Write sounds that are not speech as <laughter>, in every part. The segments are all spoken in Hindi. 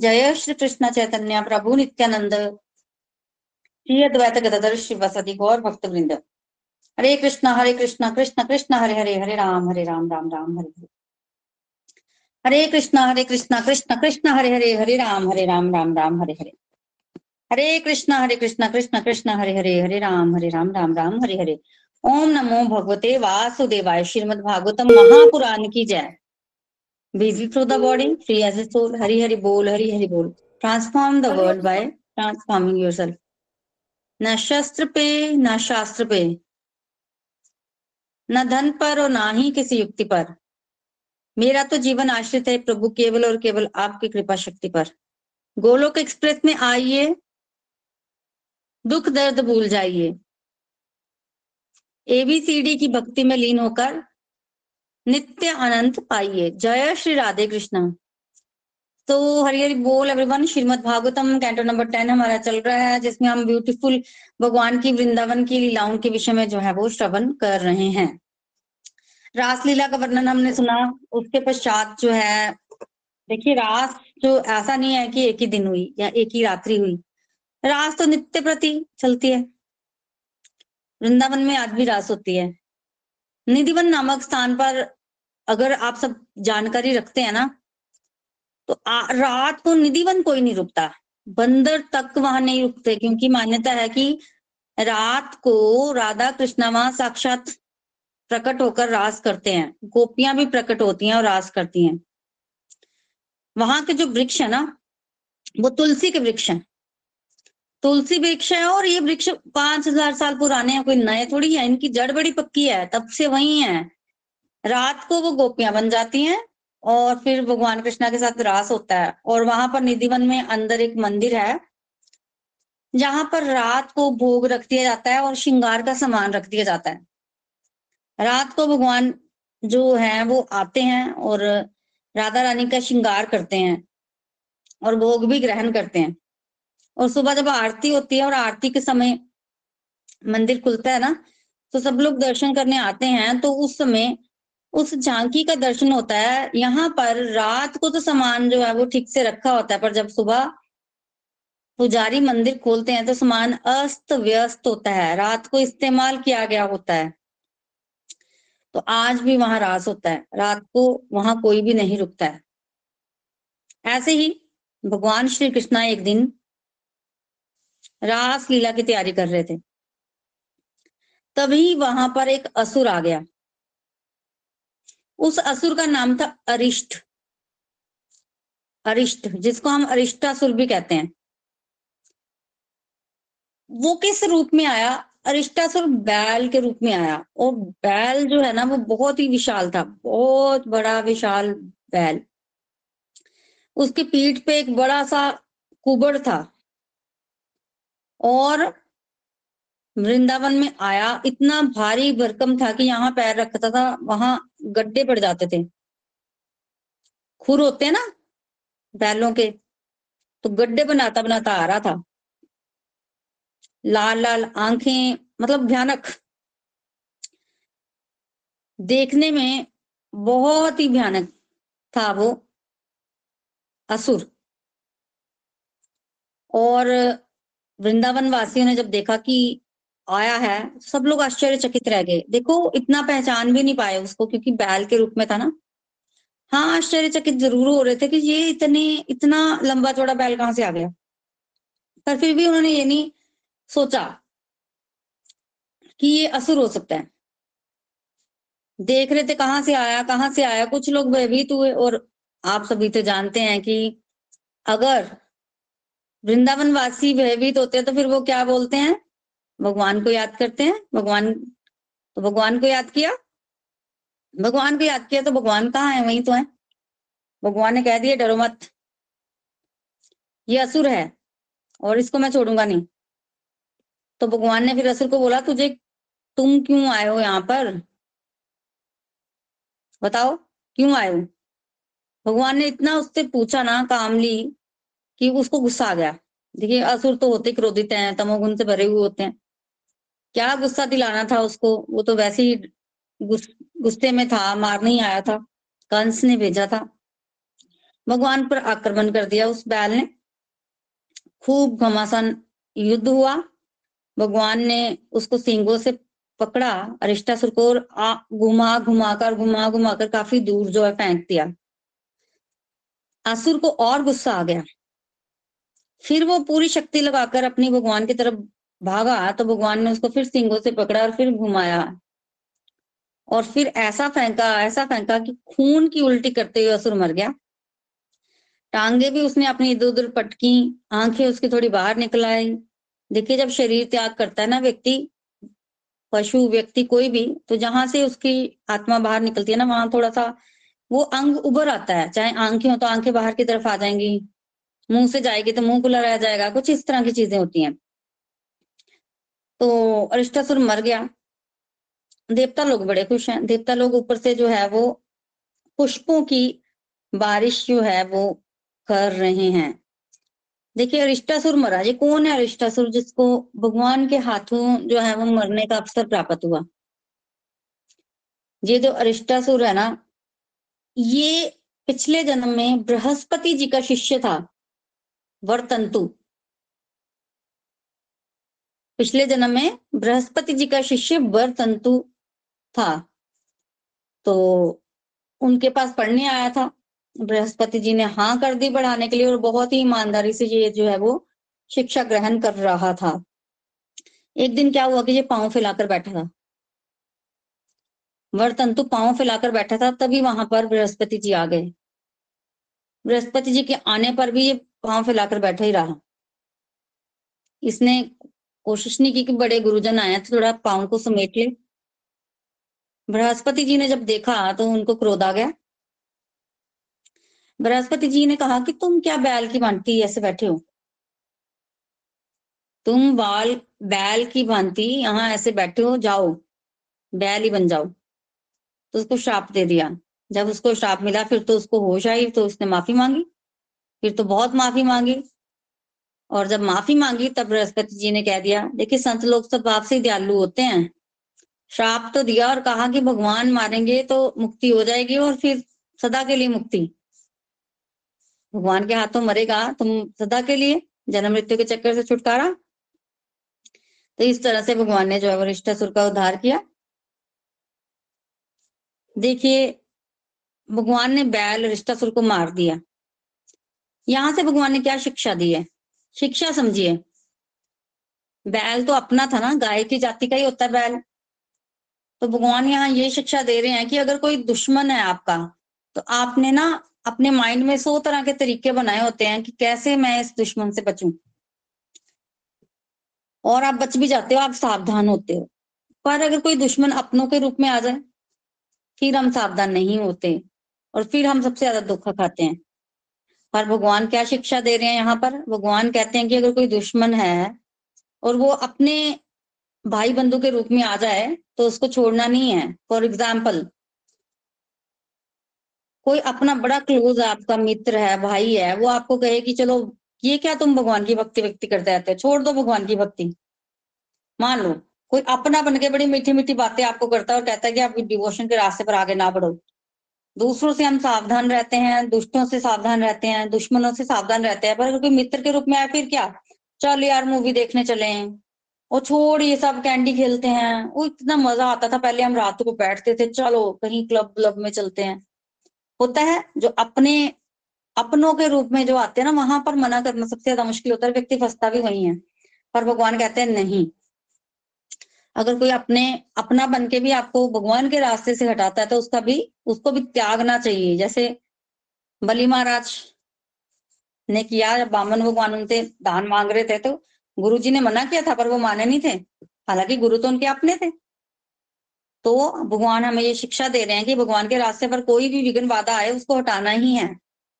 जय श्री कृष्ण चैतन्य, प्रभु नित्यानंद। अद्वैत गदाधर शिवसति गौर भक्त वृंद हरे कृष्ण हरे कृष्ण कृष्ण कृष्ण, हरे हरे हरे राम हरे राम राम राम, हरे हरे। हरे कृष्ण हरे कृष्ण कृष्ण कृष्ण, हरे हरे हरे राम हरे राम राम राम, हरे हरे। हरे कृष्ण हरे कृष्ण कृष्ण कृष्ण, हरे हरे हरे राम हरे राम राम राम, हरे हरे। ओम नमो भगवते वासुदेवाय। श्रीमद भागवतम महापुराण की जय। Busy through the body, free as a soul. Hari Hari Bol, Hari Hari Bol. Transform the world by transforming yourself. न शस्त्र पे न शास्त्र पे न धन पर और ना ही किसी युक्ति पर मेरा तो जीवन आश्रित है प्रभु केवल और केवल आपकी कृपा शक्ति पर गोलोक एक्सप्रेस में आइए दुख दर्द भूल जाइए एबीसीडी की भक्ति में लीन होकर नित्य आनंद पाइए। जय श्री राधे कृष्ण। तो हरि हरि बोल everyone Srimad Bhagavatam canto number ten हमारा चल रहा है, जिसमें हम ब्यूटीफुल भगवान की, वृंदावन की, लीलाओं के विषय में जो है वो श्रवण कर रहे हैं। रासलीला का वर्णन हमने सुना, उसके पश्चात जो है, देखिए रास जो ऐसा नहीं है कि एक ही दिन हुई या एक ही रात्रि हुई। रास तो नित्य प्रति चलती है। वृंदावन में आज भी रास होती है। निधिवन नामक स्थान पर अगर आप सब जानकारी रखते हैं ना तो आ, रात को निधिवन कोई नहीं रुकता। बंदर तक वहाँ नहीं रुकते क्योंकि मान्यता है कि रात को राधा कृष्णा वहाँ साक्षात प्रकट होकर रास करते हैं। गोपियाँ भी प्रकट होती हैं और रास करती हैं। वहाँ के जो वृक्ष है ना वो तुलसी के वृक्ष हैं। तुलसी वृक्ष है और ये वृक्ष पाँच हज़ार साल पुराने हैं, कोई नए थोड़ी है, इनकी जड़ बड़ी पक्की है, तब से वही है। रात को वो गोपियाँ बन जाती हैं और फिर भगवान कृष्णा के साथ रास होता है और वहाँ पर निधिवन में अंदर एक मंदिर है, जहाँ पर रात को भोग रख दिया जाता है और श्रृंगार का सामान रख दिया जाता है। रात को भगवान जो है, वो आते हैं और राधा रानी का श्रृंगार करते हैं और भोग भी ग्रहण करते हैं। और सुबह जब आरती होती है और आरती के समय मंदिर खुलता है ना तो सब लोग दर्शन करने आते हैं तो उस समय उस झांकी का दर्शन होता है। यहाँ पर रात को तो सामान जो है वो ठीक से रखा होता है, पर जब सुबह पुजारी मंदिर खोलते हैं तो सामान अस्त व्यस्त होता है। रात को इस्तेमाल किया गया होता है। तो आज भी वहाँ रास होता है। रात को वहाँ कोई भी नहीं रुकता है। ऐसे ही भगवान श्री कृष्णा एक दिन रास लीला की तैयारी कर रहे थे। तभी वहाँ पर एक असुर आ गया। उस असुर का नाम था अरिष्ट। अरिष्ट, जिसको हम अरिष्टासुर भी कहते हैं। वो किस रूप में आया? अरिष्टासुर बैल के रूप में आया। और बैल जो है ना, वो बहुत ही विशाल था। बहुत बड़ा, विशाल बैल। उसके पीठ पे एक बड़ा सा कुबड़ था। और वृंदावन में आया, इतना भारी भरकम था कि यहाँ पैर रखता था, वहाँ गड्ढे पड़ जाते थे। खुर होते हैं ना, बैलों के तो गड्ढे बनाता बनाता आ रहा था। लाल लाल आँखें मतलब भयानक। देखने में बहुत ही भयानक था वो असुर। और वृंदावन वासियों ने जब देखा कि आया है, सब लोग आश्चर्यचकित रह गए। देखो, इतना पहचान भी नहीं पाए उसको, क्योंकि बैल के रूप में था ना। हाँ आश्चर्यचकित ज़रूर हो रहे थे कि ये इतने, इतना लंबा चौड़ा बैल कहाँ से आ गया? पर फिर भी उन्होंने ये नहीं सोचा कि ये असुर हो सकता है। देख रहे थे कहाँ से आया, कहाँ से आया। कुछ लोग भयभीत हुए और आप सभी तो जानते हैं कि अगर वृंदावन वासी भयभीत होते हैं तो फिर वो क्या बोलते हैं? भगवान को याद करते हैं? भगवान तो भगवान को याद किया? भगवान को याद किया तो भगवान कहाँ है? वहीं तो है। भगवान ने कह दिया, डरो मत। ये असुर है और इसको मैं छोड़ूँगा नहीं। तो भगवान ने फिर असुर को बोला, तुझे तुम क्यों आए हो यहाँ पर? बताओ, क्यों आए हो? भगवान ने इतना उससे पूछा ना कामली कि उसको गुस्सा आ गया। देखिए, असुर तो होते क्रोधित हैं, तमोगुण से भरे हुए होते हैं। क्या गुस्सा दिलाना था उसको? वो तो वैसे ही गुस्से में था मारने ही आया था। कंस ने भेजा था। भगवान पर आक्रमण कर दिया उस बैल ने। खूब घमासान युद्ध हुआ। भगवान ने उसको सिंगों से पकड़ा, अरिष्टासुर को घुमा घुमा कर घुमा घुमा कर काफ़ी दूर जो है फेंक दिया। असुर को और गुस्सा आ गया। फिर वो पूरी शक्ति लगाकर अपनी भगवान की तरफ़ भागा तो भगवान ने उसको फिर सिंगों से पकड़ा और फिर घुमाया। और फिर ऐसा फेंका ऐसा फेंका कि खून की उल्टी करते हुए असुर मर गया। टांगे भी उसने अपनी इधर उधर पटकी, आँखें उसकी थोड़ी बाहर निकल आई। देखिए, जब शरीर त्याग करता है ना व्यक्ति, पशु, व्यक्ति कोई भी तो जहाँ से उसकी आत्मा बाहर निकलती है ना, वहाँ थोड़ा सा वो अंग उभर आता है। चाहे आँखें हो तो आँखें बाहर की तरफ़ आ जाएँगी। मुँह से जाएगी तो मुँह खुला रह जाएगा, कुछ इस तरह की चीज़ें होती हैं। तो अरिष्टासुर मर गया। देवता लोग बड़े खुश हैं। देवता लोग ऊपर से जो है वो पुष्पों की बारिश जो है वो कर रहे हैं। देखिए, अरिष्टासुर मरा। ये कौन है अरिष्टासुर जिसको भगवान के हाथों जो है वो मरने का अवसर प्राप्त हुआ? ये जो अरिष्टासुर है ना, ये पिछले जन्म में बृहस्पति जी का शिष्य था। वर्तंतु पिछले जन्म में बृहस्पति जी का शिष्य वर्तंतु था। तो उनके पास पढ़ने आया था। बृहस्पति जी ने हाँ कर दी बढ़ाने के लिए और बहुत ही ईमानदारी से ये जो है वो शिक्षा ग्रहण कर रहा था। एक दिन क्या हुआ कि ये पाँव फैलाकर बैठा था। वर्तंतु पाँव फैलाकर बैठा था, तभी वहाँ पर बृहस्पति जी आ गए। बृहस्पति जी के आने पर भी ये पाँव फैलाकर बैठा ही रहा। इसने कोशिश नहीं की कि बड़े गुरुजन आए तो थोड़ा पाँव को समेट ले। बृहस्पति जी ने जब देखा तो उनको क्रोध आ गया। बृहस्पति जी ने कहा कि तुम क्या बैल की भांति ऐसे बैठे हो? तुम बाल, बैल की भांति यहाँ ऐसे बैठे हो, जाओ, बैल ही बन जाओ। तो उसको श्राप दे दिया। जब उसको श्राप मिला, फिर तो उसको होश आई तो उसने माफ़ी मांगी। फिर तो बहुत माफ़ी मांगी। और जब माफ़ी मांगी, तब बृहस्पति जी ने कह दिया, देखिए, संत लोग सब आपसे दयालु होते हैं। श्राप तो दिया और कहा कि भगवान मारेंगे तो मुक्ति हो जाएगी और फिर सदा के लिए मुक्ति। भगवान के हाथों मरेगा, तुम सदा के लिए जन्म मृत्यु के चक्कर से छुटकारा। तो इस तरह से भगवान ने जो है वरिष्ठासुर का उद्धार किया। देखिए, भगवान ने बैल रिष्टासुर को मार दिया। यहाँ से भगवान ने क्या शिक्षा दी है? शिक्षा समझिए। बैल तो अपना था ना, गाय की जाति का ही होता है बैल। तो भगवान यहाँ ये शिक्षा दे रहे हैं कि अगर कोई दुश्मन है आपका तो आपने ना अपने माइंड में सौ तरह के तरीके बनाए होते हैं कि कैसे मैं इस दुश्मन से बचूं। और आप बच भी जाते हो, आप सावधान होते हो। पर अगर कोई दुश्मन अपनों के रूप में आ जाए, फिर हम सावधान नहीं होते। और फिर हम सबसे ज़्यादा दुख खाते हैं। पर भगवान क्या शिक्षा दे रहे हैं यहाँ पर? भगवान कहते हैं कि अगर कोई दुश्मन है और वो अपने भाई बंधु के रूप में आ जाए तो उसको छोड़ना नहीं है। फॉर एग्ज़ाम्पल कोई अपना बड़ा क्लोज आपका मित्र है, भाई है, वो आपको कहे कि चलो, ये क्या तुम भगवान की भक्ति व्यक्ति करते रहते हो? छोड़ दो भगवान की भक्ति। मान लो, कोई अपना बन के बड़ी मीठी मीठी बातें आपको करता है और कहता है कि आप डिवोशन के रास्ते पर आगे ना बढ़ो। दूसरों से हम सावधान रहते हैं, दुष्टों से सावधान रहते हैं, दुश्मनों से सावधान रहते हैं। पर अगर कोई मित्र के रूप में आए फिर क्या? चल यार मूवी देखने चले और छोड़, ये सब कैंडी खेलते हैं। वो इतना मज़ा आता था, पहले हम रात को बैठते थे, चलो कहीं क्लब क्लब में चलते हैं। होता है, जो अपने, अपनों के रूप में जो आते हैं ना, वहाँ पर मना करना सबसे ज़्यादा मुश्किल होता है व्यक्ति फंसता भी वही है। पर भगवान कहते हैं, नहीं अगर कोई अपने, अपना बन के भी आपको भगवान के रास्ते से हटाता है तो उसका भी, उसको भी त्यागना चाहिए। जैसे बली महाराज ने किया, जब बामन भगवान उनसे दान मांग रहे थे तो गुरु जी ने मना किया था, पर वो माने नहीं थे। हालाँकि गुरु तो उनके अपने थे। तो भगवान हमें ये शिक्षा दे रहे हैं कि भगवान के रास्ते पर कोई भी विघ्न बाधा आए, उसको हटाना ही है।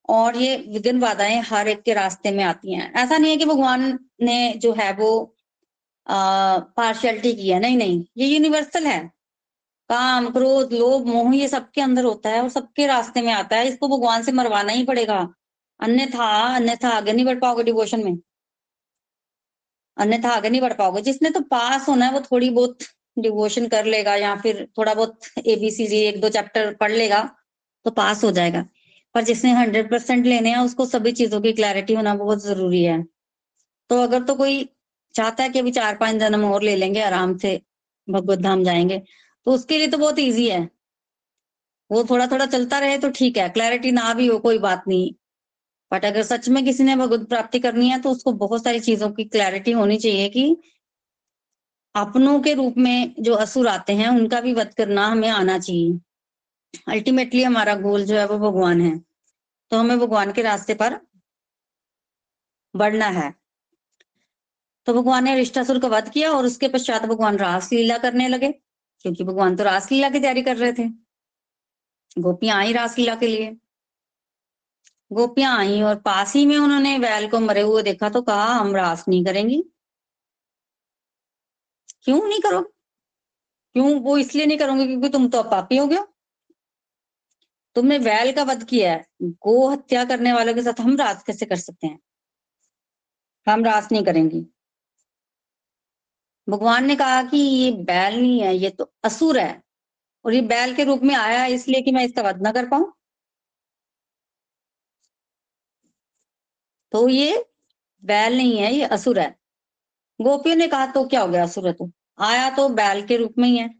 और ये विघ्न बाधाएँ हर एक के रास्ते में आती हैं। ऐसा नहीं है कि भगवान ने जो है वो पार्शियलिटी की है। नहीं नहीं, ये यूनिवर्सल है। काम, क्रोध, लोभ, मोह, ये सबके अंदर होता है और सबके रास्ते में आता है। इसको भगवान से मरवाना ही पड़ेगा। अन्यथा अन्यथा आगे नहीं बढ़ पाओगे डिवोशन में। अन्यथा आगे नहीं बढ़ पाओगे। जिसने तो पास होना है, वो थोड़ी बहुत डिवोशन कर लेगा या फिर थोड़ा बहुत एबीसीडी एक, दो चैप्टर पढ़ लेगा तो पास हो जाएगा। पर जिसने हंड्रेड परसेंट लेने हैं, उसको सभी चीज़ों की क्लैरिटी होना बहुत ज़रूरी है। तो अगर तो कोई चाहता है कि अभी चार पाँच जन्म और ले लेंगे, आराम से भगवत धाम जाएँगे। तो उसके लिए तो बहुत ईजी है। वो थोड़ा थोड़ा चलता रहे तो ठीक है क्लैरिटी ना भी हो कोई बात नहीं। बट अगर सच में किसी ने भगवत प्राप्ति करनी है तो उसको बहुत सारी चीज़ों की क्लैरिटी होनी चाहिए कि अपनों के रूप में जो असुर आते हैं, उनका भी वध करना हमें आना चाहिए। अल्टीमेटली हमारा गोल जो है वो भगवान है। तो हमें भगवान के रास्ते पर बढ़ना है। तो भगवान ने रिष्टासुर का वध किया और उसके पश्चात भगवान रास लीला करने लगे, क्योंकि भगवान तो रास लीला की तैयारी कर रहे थे। गोपियाँ आई रासलीला के लिए। गोपियाँ आई और पास ही में उन्होंने बैल को मरे हुए देखा तो कहा, हम रास नहीं करेंगी। क्यों नहीं करो क्यों? वो इसलिए नहीं करोगे क्योंकि तुम तो पापी हो गया तुमने वैल का वध किया है। गो हत्या करने वालों के साथ हम रास कैसे कर सकते हैं? हम रास नहीं करेंगी। भगवान ने कहा कि ये बैल नहीं है, ये तो असुर है। और ये बैल के रूप में आया है, इसलिए कि मैं इसका वध ना कर पाऊँ। तो ये बैल नहीं है, ये असुर है। गोपियों ने कहा तो क्या हो गया, असुर है तो? आया तो बैल के रूप में ही है।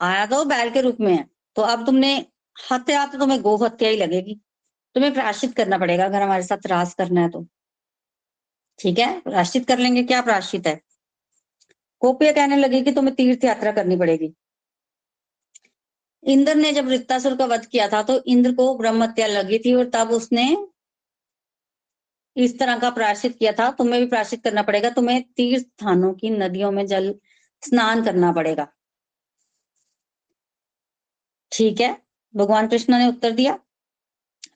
आया तो बैल के रूप में है। तो अब तुमने हत्या तो तुम्हें गो हत्या ही लगेगी। तुम्हें प्राश्चित करना पड़ेगा, अगर हमारे साथ रास करना है तो। ठीक है? प्राश्चित कर लेंगे क्या? प्राश्चित है। गोपिया कहने लगी कि तुम्हें तीर्थ यात्रा करनी पड़ेगी। इंद्र ने जब रिक्तासुर का वध किया था तो इंद्र को ब्रह्म हत्या लगी थी और तब उसने इस तरह का प्राश्चित किया था। तुम्हें भी प्राश्चित करना पड़ेगा। तुम्हें तीर्थ स्थानों की नदियों में जल स्नान करना पड़ेगा। ठीक है? भगवान कृष्ण ने उत्तर दिया।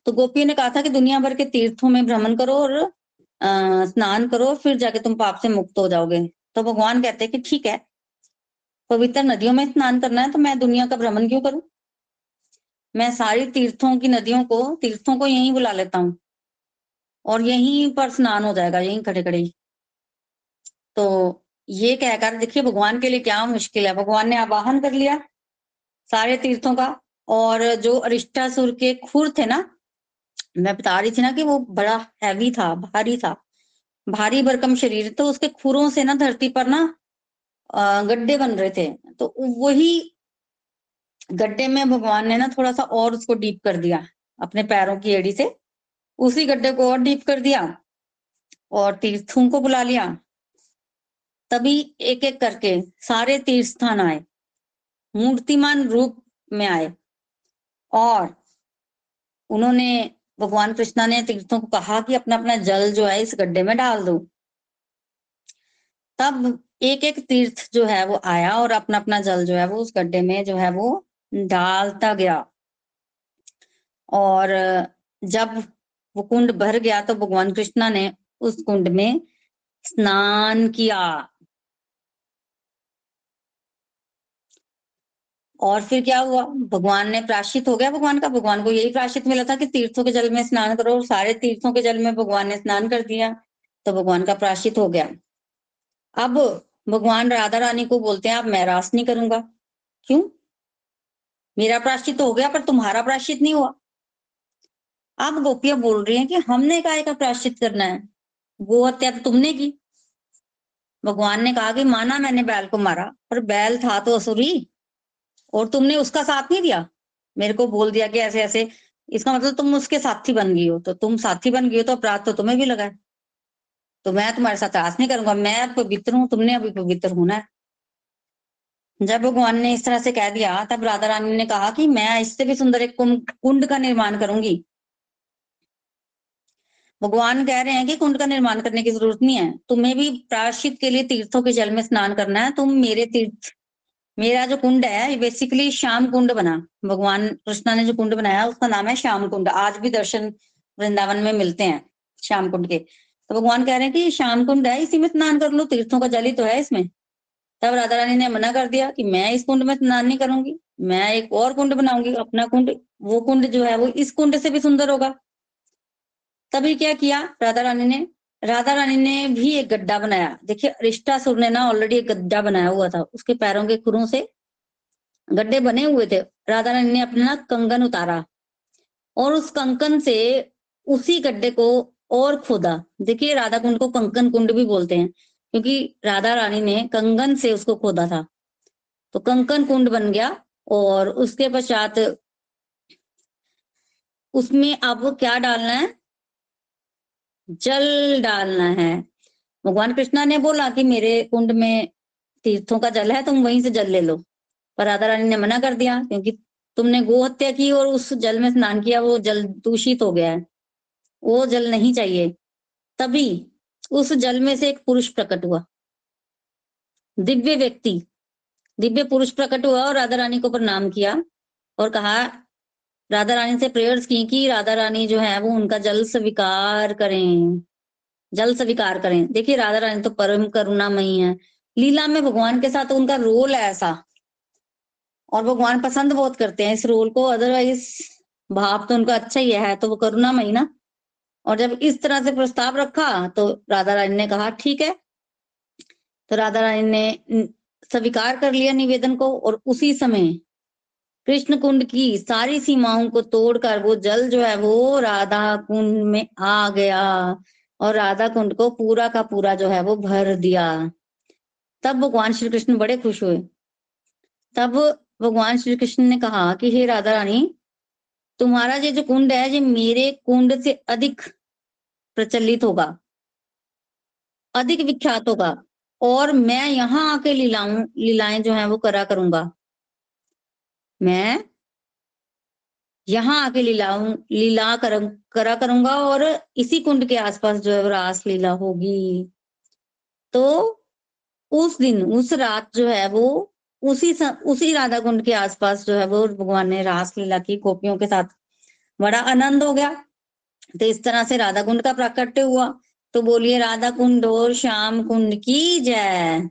तो गोपी ने कहा था कि दुनिया भर के तीर्थों में भ्रमण करो और स्नान करो, फिर जाके तुम पाप से मुक्त हो जाओगे। तो भगवान कहते हैं कि ठीक है, पवित्र नदियों में स्नान करना है तो मैं दुनिया का भ्रमण क्यों करूँ? मैं सारी तीर्थों की नदियों को, तीर्थों को यहीं बुला लेता हूँ, और यहीं पर स्नान हो जाएगा, यहीं खड़े खड़े तो ये कहकर, देखिए, भगवान के लिए क्या मुश्किल है। भगवान ने आवाहन कर लिया सारे तीर्थों का, और जो अरिष्टासुर के खुर थे ना मैं बता रही थी ना कि वो बड़ा हैवी था, भारी था। भारी भरकम शरीर। तो उसके खुरों से ना, धरती पर ना गड्ढे बन रहे थे। तो वही गड्ढे में भगवान ने ना थोड़ा सा और उसको डीप कर दिया, अपने पैरों की एड़ी से। उसी गड्ढे को और डीप कर दिया और तीर्थों को बुला लिया। तभी एक एक करके सारे तीर्थ स्थान आए। मूर्तिमान रूप में आए। और उन्होंने भगवान कृष्णा ने तीर्थों को कहा कि अपना अपना जल जो है इस गड्ढे में डाल दो। तब एक एक तीर्थ जो है वो आया और अपना अपना जल जो है वो उस गड्ढे में जो है वो डालता गया। और जब वो कुंड भर गया तो भगवान कृष्णा ने उस कुंड में स्नान किया। और फिर क्या हुआ? भगवान ने प्राश्चित हो गया भगवान का। भगवान को यही प्राश्चित मिला था कि तीर्थों के जल में स्नान करो। सारे तीर्थों के जल में भगवान ने स्नान कर दिया तो भगवान का प्राश्चित हो गया। अब भगवान राधा रानी को बोलते हैं आप मैं रास नहीं करूँगा। क्यों? मेरा प्राश्चित हो गया, पर तुम्हारा प्राश्चित नहीं हुआ। अब गोपियाँ बोल रही हैं कि हमने काय का प्राश्चित करना है? वो हत्या तो तुमने की। भगवान ने कहा कि माना मैंने बैल को मारा, पर बैल था तो असुरी। और तुमने उसका साथ नहीं दिया? मेरे को बोल दिया कि ऐसे ऐसे। इसका मतलब तुम उसके साथी बन गई हो। तो तुम साथी बन गई हो तो अपराध तो तुम्हें भी लगा है। तो मैं तुम्हारे साथ आस नहीं करूँगा। मैं पवित्र हूँ, तुमने अभी पवित्र होना है। जब भगवान ने इस तरह से कह दिया, तब राधा रानी ने कहा कि मैं इससे भी सुंदर एक कुंड का निर्माण करूँगी। भगवान कह रहे हैं कि कुंड का निर्माण करने की ज़रूरत नहीं है। तुम्हें भी प्राश्चित के लिए तीर्थों के जल में स्नान करना है। तुम मेरे तीर्थ मेरा जो कुंड है बेसिकली श्याम कुंड बना। भगवान कृष्णा ने जो कुंड बनाया, उसका नाम है श्याम कुंड। आज भी दर्शन वृंदावन में मिलते हैं श्याम कुंड के। तो भगवान कह रहे हैं कि श्याम कुंड है, इसी में स्नान कर लो, तीर्थों का जल ही तो है इसमें। तब राधा रानी ने मना कर दिया कि मैं इस कुंड में स्नान नहीं करूँगी, मैं एक और कुंड बनाऊँगी, अपना कुंड, वो कुंड जो है वो इस कुंड से भी सुंदर होगा। तभी क्या किया राधा रानी ने? राधा रानी ने भी एक गड्ढा बनाया। देखिए रिष्टासुर ने ना ऑलरेडी एक गड्ढा बनाया हुआ था। उसके पैरों के खुरों से गड्ढे बने हुए थे। राधा रानी ने अपना कंगन उतारा और उस कंकन से उसी गड्ढे को और खोदा। देखिए राधा कुंड को कंकन कुंड भी बोलते हैं, क्योंकि राधा रानी ने कंगन से उसको खोदा था। तो कंकन कुंड बन गया और उसके पश्चात उसमें अब क्या डालना है? जल डालना है। भगवान कृष्णा ने बोला कि मेरे कुंड में तीर्थों का जल है, तुम वहीं से जल ले लो। पर राधा रानी ने मना कर दिया, क्योंकि तुमने गो हत्या की और उस जल में स्नान किया, वो जल दूषित हो गया है। वो जल नहीं चाहिए। तभी उस जल में से एक पुरुष प्रकट हुआ। दिव्य व्यक्ति, दिव्य पुरुष प्रकट हुआ और राधा रानी को प्रणाम किया और कहा राधा रानी से प्रेयर्स की कि राधा रानी जो है वो उनका जल स्वीकार करें। जल स्वीकार करें। देखिए राधा रानी तो परम करुणामयी है। लीला में भगवान के साथ उनका रोल है ऐसा। और भगवान पसंद बहुत करते हैं इस रोल को अदरवाइज़ भाव तो उनका अच्छा ही है तो वो करुणामयी ना। और जब इस तरह से प्रस्ताव रखा तो राधा रानी ने कहा, ठीक है। तो राधा रानी ने स्वीकार कर लिया निवेदन को, और उसी समय कृष्ण कुंड की सारी सीमाओं को तोड़कर वो जल जो है वो राधा कुंड में आ गया और राधा कुंड को पूरा का पूरा जो है वो भर दिया। तब भगवान श्री कृष्ण बड़े खुश हुए। तब भगवान श्री कृष्ण ने कहा कि, हे राधा रानी तुम्हारा ये जो कुंड है, ये मेरे कुंड से अधिक प्रचलित होगा, अधिक विख्यात होगा और मैं यहाँ आके लीलाऊं, लीलाएँ जो है वो करा करूँगा। मैं यहाँ आके लीलाऊं लीला कर, करा करूँगा और इसी कुंड के आसपास जो है रास लीला होगी। तो उस दिन उस रात जो है वो उसी स, उसी राधा कुंड के आसपास जो है वो भगवान ने रास लीला की गोपियों के साथ। बड़ा आनंद हो गया। तो इस तरह से राधा कुंड का प्राकट्य हुआ। तो बोलिए राधा कुंड और श्याम कुंड की जय।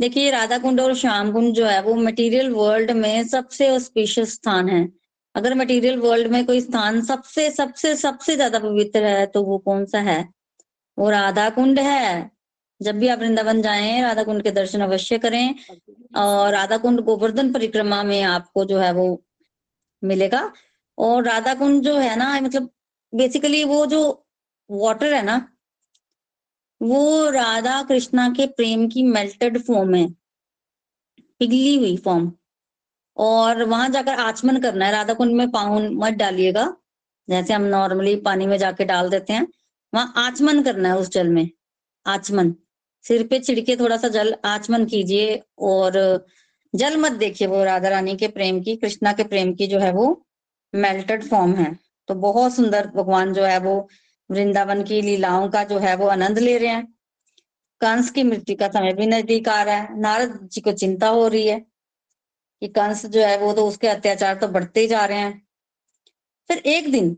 देखिए राधा कुंड और श्याम कुंड जो है, वो मटेरियल वर्ल्ड में सबसे ऑस्पिशियस स्थान है। अगर मटेरियल वर्ल्ड में कोई स्थान सबसे सबसे सबसे ज़्यादा पवित्र है तो वो कौन सा है? वो राधा कुंड है। जब भी आप वृंदावन जाए राधा कुंड के दर्शन अवश्य करें और राधा कुंड गोवर्धन परिक्रमा में आपको जो है, वो मिलेगा। और राधा कुंड जो है ना मतलब बेसिकली वो जो वाटर है ना वो राधा कृष्णा के प्रेम की मेल्टेड फॉर्म है। पिघली हुई फॉर्म और वहाँ जाकर आचमन करना है। राधा कुंड में पाउन मत डालिएगा। जैसे हम नॉर्मली पानी में जाके डाल देते हैं। वहाँ आचमन करना है उस जल में। आचमन। सिर पे छिड़के थोड़ा सा जल आचमन कीजिए। और जल मत देखिए वो राधा रानी के प्रेम की, कृष्णा के प्रेम की जो है वो मेल्टेड फॉर्म है। तो बहुत सुंदर भगवान जो है वो वृंदावन की लीलाओं का जो है वो आनंद ले रहे हैं। कंस की मृत्यु का समय भी नज़दीक आ रहा है। नारद जी को चिंता हो रही है कि कंस जो है वो तो उसके अत्याचार तो बढ़ते ही जा रहे हैं। फिर एक दिन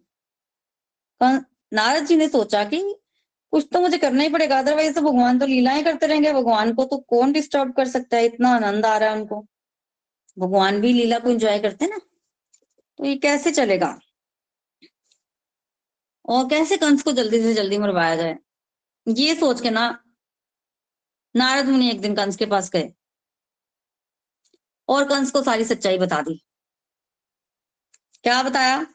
नारद जी ने सोचा कि कुछ तो मुझे करना ही पड़ेगा अदरवाइज़ तो भगवान तो लीलाएँ करते रहेंगे। भगवान को तो कौन डिस्टर्ब कर सकता है? इतना आनंद आ रहा है उनको। भगवान भी लीला को एंजॉय करते ना। तो ये कैसे चलेगा? और कैसे कंस को जल्दी से जल्दी मरवाया जाए? ये सोच के ना नारद मुनि एक दिन कंस के पास गए और कंस को सारी सच्चाई बता दी। क्या बताया?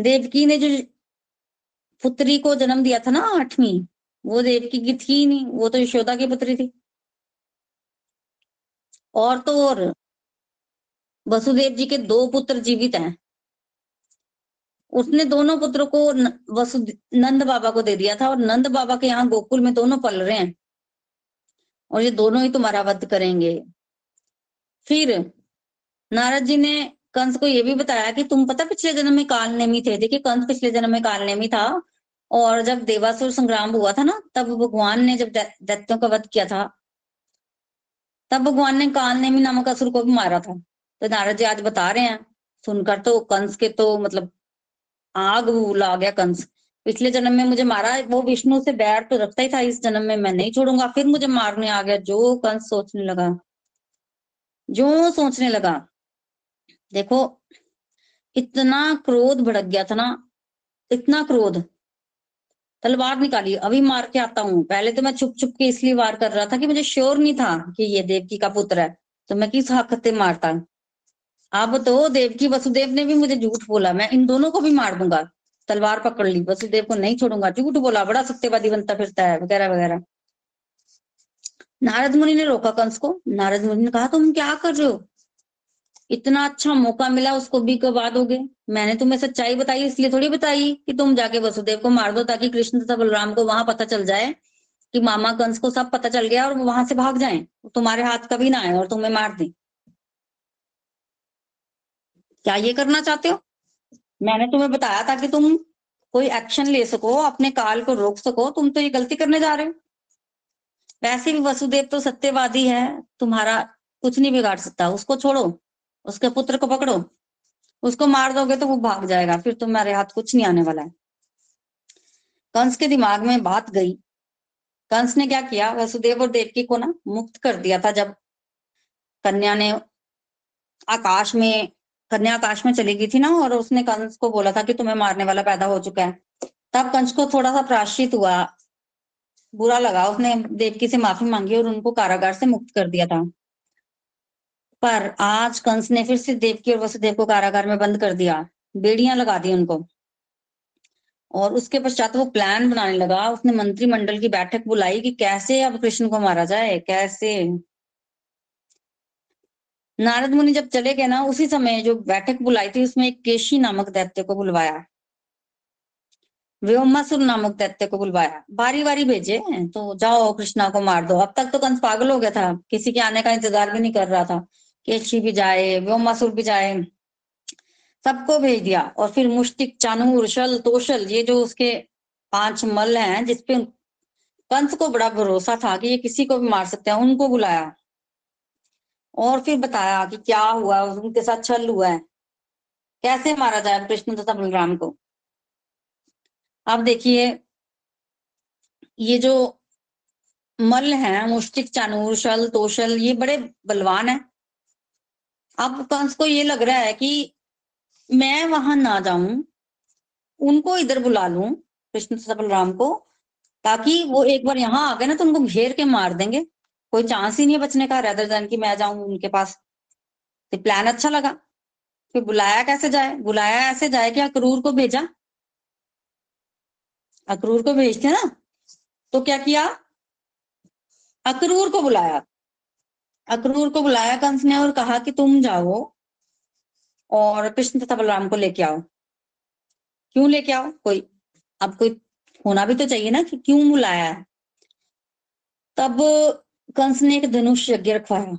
देवकी ने जो पुत्री को जन्म दिया था ना आठवीं, वो देवकी की थी नहीं, वो तो यशोदा की पुत्री थी। और तो और, वसुदेव जी के दो पुत्र जीवित हैं। उसने दोनों पुत्रों को वसु, नंद बाबा को दे दिया था और नंद बाबा के यहाँ गोकुल में दोनों पल रहे हैं। और ये दोनों ही तुम्हारा वध करेंगे। फिर नारद जी ने कंस को ये भी बताया कि तुम पता पिछले जन्म में काल नेमी थे? देखिए, कंस पिछले जन्म में काल नेमी था और जब देवासुर संग्राम हुआ था ना, तब भगवान ने जब दैत्यों का वध किया था, तब भगवान ने काल नेमी नामक असुर को भी मारा था। तो नारद जी आज बता रहे हैं, सुनकर तो कंस के तो मतलब आग ला गया कंस। पिछले जन्म में मुझे मारा, वो विष्णु से बैर तो रखता ही था, इस जन्म में मैं नहीं छोड़ूँगा। फिर मुझे मारने आ गया, जो कंस सोचने लगा। जो सोचने लगा, देखो, इतना क्रोध भड़क गया था ना, इतना क्रोध। तलवार निकाली, अभी मार के आता हूँ। पहले तो मैं छुप छुप के इसलिए वार कर रहा था कि मुझे श्योर नहीं था कि ये देवकी का पुत्र है तो मैं किस हक से मारता? अब तो देवकी वसुदेव ने भी मुझे झूठ बोला, मैं इन दोनों को भी मार दूँगा। तलवार पकड़ ली, वसुदेव को नहीं छोड़ूँगा, झूठ बोला, बड़ा सत्यवादी बनता फिरता है, वगैरह वगैरह। नारद मुनि ने रोका कंस को, नारद मुनि ने कहा, तुम क्या कर रहे हो? इतना अच्छा मौका मिला उसको भी कब दोगे मैंने तुम्हें सच्चाई बताई, इसलिए थोड़ी बताई कि तुम जाके वसुदेव को मार दो ताकि कृष्ण तथा बलराम को वहाँ पता चल जाए कि मामा कंस को सब पता चल गया और वहाँ से भाग जाए। तुम्हारे हाथ कभी ना आए और तुम्हें मार दे। क्या ये करना चाहते हो? मैंने तुम्हें बताया था कि तुम कोई एक्शन ले सको, अपने काल को रोक सको, तुम तो ये गलती करने जा रहे हो। वैसे भी वसुदेव तो सत्यवादी है, तुम्हारा कुछ नहीं बिगाड़ सकता। उसको छोड़ो, उसके पुत्र को पकड़ो। उसको मार दोगे तो वो भाग जाएगा, फिर तुम्हारे हाथ कुछ नहीं आने वाला है। कंस के दिमाग में बात गई। कंस ने क्या किया? वसुदेव और देवकी को ना मुक्त कर दिया था जब कन्या ने आकाश में कन्या आकाश में चली गई थी ना और उसने कंस को बोला था कि तुम्हें मारने वाला पैदा हो चुका है। तब कंस को थोड़ा सा प्राश्चित हुआ। बुरा लगा उसने, देवकी से माफ़ी मांगी और उनको कारागार से मुक्त कर दिया था। पर आज कंस ने फिर से देवकी और वसुदेव को कारागार में बंद कर दिया। बेड़ियाँ लगा दी उनको। और उसके पश्चात वो प्लान बनाने लगा। उसने मंत्रिमंडल की बैठक बुलाई कि कैसे अब कृष्ण को मारा जाए, कैसे? नारद मुनि जब चले गए ना, उसी समय जो बैठक बुलाई थी, उसमें एक केशी नामक दैत्य को बुलवाया। व्योमासुर नामक दैत्य को बुलवाया। बारी बारी भेजे तो जाओ कृष्णा को मार दो। अब तक तो कंस पागल हो गया था। किसी के आने का इंतज़ार भी नहीं कर रहा था। केशी भी जाए, व्योमासुर भी जाए, सबको भेज दिया। और फिर मुष्टिक, चानूर, शल, तोशल, ये जो उसके पाँच मल हैं जिसपे कंस को बड़ा भरोसा था कि ये किसी को भी मार सकते हैं, उनको बुलाया। और फिर बताया कि क्या हुआ उनके साथ छल हुआ है। कैसे मारा जाए कृष्ण तथा बलराम को? अब देखिए, ये जो मल है, मुष्टिक, चानूर, शल, तोशल, ये बड़े बलवान है। अब कंस को ये लग रहा है कि मैं वहाँ ना जाऊँ, उनको इधर बुला लू, कृष्ण तथा बलराम को, ताकि वो एक बार यहाँ आ गए ना तो उनको घेर के मार देंगे। कोई चांस ही नहीं है बचने का रेदर देन कि मैं जाऊँ उनके पास। तो प्लान अच्छा लगा। फिर बुलाया कैसे जाए? बुलाया ऐसे जाए कि अक्रूर को भेजा। अक्रूर को भेजते ना? तो क्या किया? अक्रूर को बुलाया। अक्रूर को बुलाया कंस ने और कहा कि तुम जाओ और कृष्ण तथा बलराम को लेके आओ। क्यों लेके आओ? कोई, अब कोई होना भी तो चाहिए ना कि क्यों बुलाया तब कंस ने एक धनुष यज्ञ रखवाया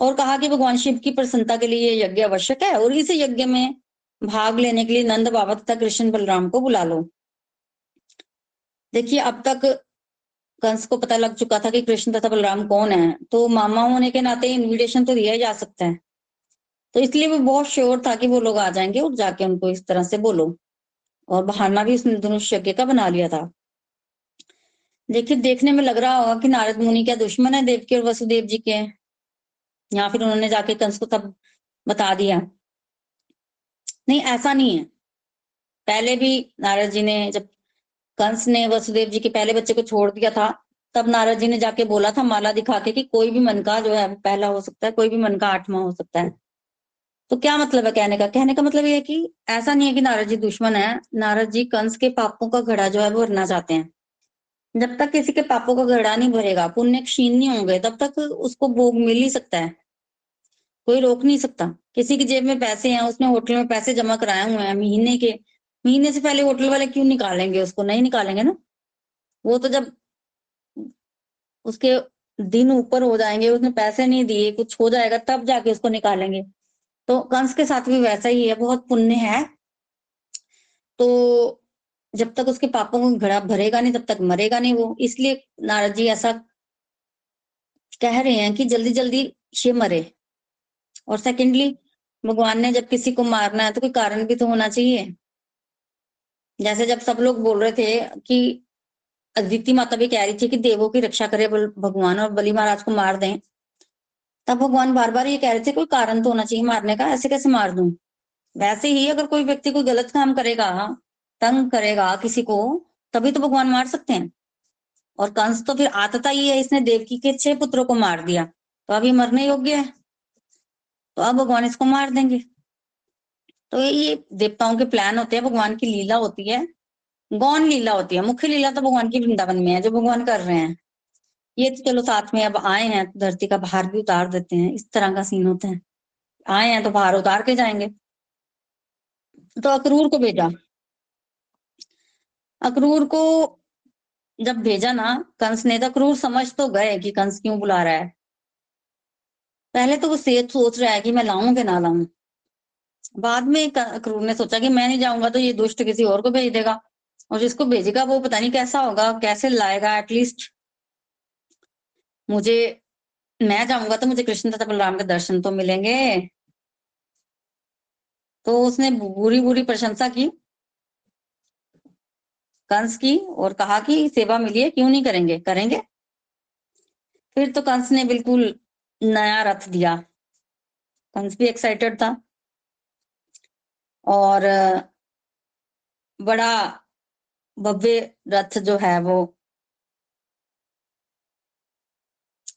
और कहा कि भगवान शिव की प्रसन्नता के लिए यज्ञ आवश्यक है और इस यज्ञ में भाग लेने के लिए नंद बाबा तथा कृष्ण बलराम को बुला लो। देखिए, अब तक कंस को पता लग चुका था कि कृष्ण तथा बलराम कौन है तो मामा होने के नाते इनविटेशन तो दिया जा सकता है। तो इसलिए वो बहुत श्योर था कि वो लोग आ जाएँगे और जाके उनको इस तरह से बोलो। और बहाना भी उसने धनुष यज्ञ का बना लिया था। देखिए, देखने में लग रहा होगा कि नारद मुनि क्या दुश्मन है देवकी और वसुदेव जी के। या फिर उन्होंने जाके कंस को तब बता दिया। नहीं, ऐसा नहीं है। पहले भी नारद जी ने जब कंस ने वसुदेव जी के पहले बच्चे को छोड़ दिया था, तब नारद जी ने जाके बोला था, माला दिखा के कि कोई भी मन का जो है, पहला हो सकता है, कोई भी मन का आठवां हो सकता है। तो क्या मतलब है कहने का? कहने का मतलब ये है कि ऐसा नहीं है कि नारद जी दुश्मन है। नारद जी कंस के पापों का घड़ा जो है, वो भरना चाहते हैं। जब तक किसी के पापों का घड़ा नहीं भरेगा, पुण्य क्षीण नहीं होंगे, तब तक उसको भोग मिल ही सकता है। कोई रोक नहीं सकता। किसी की जेब में पैसे हैं, उसने होटल में पैसे जमा कराए हुए हैं महीने के। महीने से पहले होटल वाले क्यों निकालेंगे उसको? नहीं निकालेंगे ना। वो तो जब उसके दिन ऊपर हो जाएँगे, उसने पैसे नहीं दिए, कुछ हो जाएगा, तब जाके उसको निकालेंगे। तो कंस के साथ भी वैसा ही है, बहुत पुण्य है। तो जब तक उसके पापों को घड़ा भरेगा नहीं, तब तक मरेगा नहीं वो। इसलिए नारद जी ऐसा कह रहे हैं कि जल्दी जल्दी ये मरे। और सेकेंडली भगवान ने जब किसी को मारना है तो कोई कारण भी तो होना चाहिए। जैसे जब सब लोग बोल रहे थे कि अदिति माता भी कह रही थी कि देवों की रक्षा करे भगवान और बलि महाराज को मार दें। तब भगवान बार बार ये कह रहे थे कोई कारण तो होना चाहिए मारने का, ऐसे कैसे मार दूँ? वैसे ही अगर कोई व्यक्ति कोई गलत काम करेगा तंग करेगा किसी को, तभी तो भगवान मार सकते हैं। और कंस तो फिर आतता ही है, इसने देवकी के छह पुत्रों को मार दिया। तो अभी मरने योग्य है। तो अब भगवान इसको मार देंगे। तो ये देवताओं के प्लान होते हैं, भगवान की लीला होती है। गौन लीला होती है। मुख्य लीला तो भगवान की वृंदावन में है, जो भगवान कर रहे हैं। ये तो चलो साथ में अब आए हैं तो धरती का भार भी उतार देते हैं। इस तरह का सीन होता है। आए हैं तो भार उतार के जाएँगे। तो अक्रूर को भेजा। अक्रूर को जब भेजा ना, कंस ने तो अक्रूर समझ तो गए कि कंस क्यों बुला रहा है। पहले तो वो सेठ सोच रहा है कि मैं लाऊं कि ना लाऊं। बाद में अक्रूर ने सोचा कि मैं नहीं जाऊँगा तो ये दुष्ट किसी और को भेज देगा। और जिसको भेजेगा, वो पता नहीं कैसा होगा, कैसे लाएगा एटलीस्ट मुझे, मैं जाऊँगा तो मुझे कृष्ण तथा बलराम के दर्शन तो मिलेंगे। तो उसने बुरी बुरी प्रशंसा की। कंस की और कहा कि सेवा मिली है, क्यों नहीं करेंगे? करेंगे? फिर तो कंस ने बिल्कुल नया रथ दिया। कंस भी एक्साइटेड था। और, बड़ा भव्य रथ जो है वो,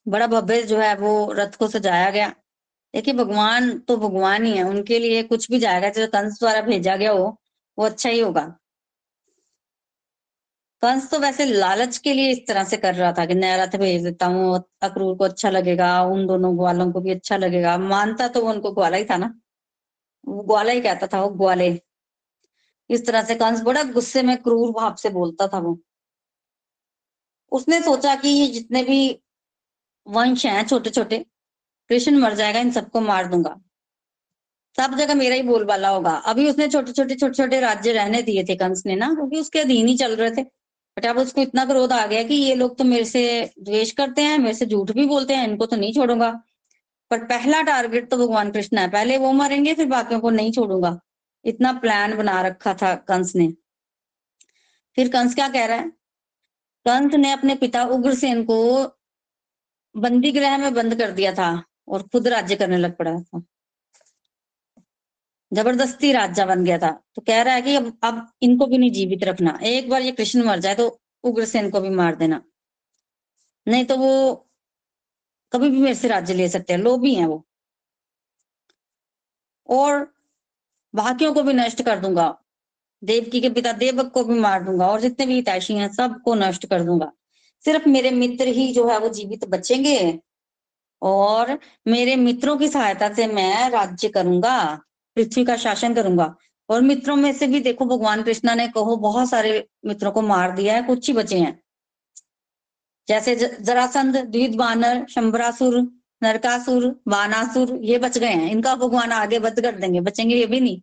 बड़ा भव्य जो है वो रथ को सजाया गया। देखिए, भगवान तो भगवान ही है। उनके लिए कुछ भी जाएगा जो कंस द्वारा भेजा गया हो, वो अच्छा ही होगा। कंस तो वैसे लालच के लिए इस तरह से कर रहा था कि नया रथ भेज देता हूँ, अक्रूर को अच्छा लगेगा, उन दोनों ग्वालों को भी अच्छा लगेगा। मानता तो वो उनको ग्वाला ही था ना। वो ग्वाला ही कहता था, वो ग्वाले। इस तरह से कंस बड़ा गुस्से में क्रूर भाव से बोलता था वो। उसने सोचा कि ये जितने भी वंश हैं छोटे छोटे कृष्ण मर जाएगा, इन सबको मार दूँगा। सब जगह मेरा ही बोलबाला होगा। अभी उसने छोटे छोटे छोटे छोटे राज्य रहने दिए थे कंस ने ना, क्योंकि उसके अधीन ही चल रहे थे। बट अब उसको इतना क्रोध आ गया कि ये लोग तो मेरे से द्वेष करते हैं, मेरे से झूठ भी बोलते हैं, इनको तो नहीं छोड़ूँगा। पर पहला टारगेट तो भगवान कृष्ण है। पहले वो मरेंगे, फिर बाकियों को नहीं छोड़ूँगा। इतना प्लान बना रखा था कंस ने। फिर कंस क्या कह रहा है? कंस ने अपने पिता उग्रसेन को बंदी गृह में बंद कर दिया था और खुद राज्य करने लग पड़ा था। ज़बरदस्ती राजा बन गया था। तो कह रहा है कि अब अब इनको भी नहीं जीवित रखना? एक बार ये कृष्ण मर जाए तो उग्रसेन को भी मार देना। नहीं तो वो कभी भी मेरे से राज्य ले सकते हैं। लोभी हैं वो। और बाकियों को भी नष्ट कर दूँगा। देवकी के पिता देवक को भी मार दूँगा और जितने भी हितैषी हैं सबको नष्ट कर दूँगा। सिर्फ़ मेरे मित्र ही जो है वो जीवित बचेंगे और मेरे मित्रों की सहायता से मैं राज्य करूँगा। पृथ्वी का शासन करूँगा। और मित्रों में से भी देखो, भगवान कृष्णा ने कहो, बहुत सारे मित्रों को मार दिया है, कुछ ही बचे हैं। जैसे जरासंध, द्वित बानर, शंबरासुर, नरकासुर, बानासुर, ये बच गए हैं। इनका भगवान आगे वध कर देंगे, बचेंगे ये भी नहीं।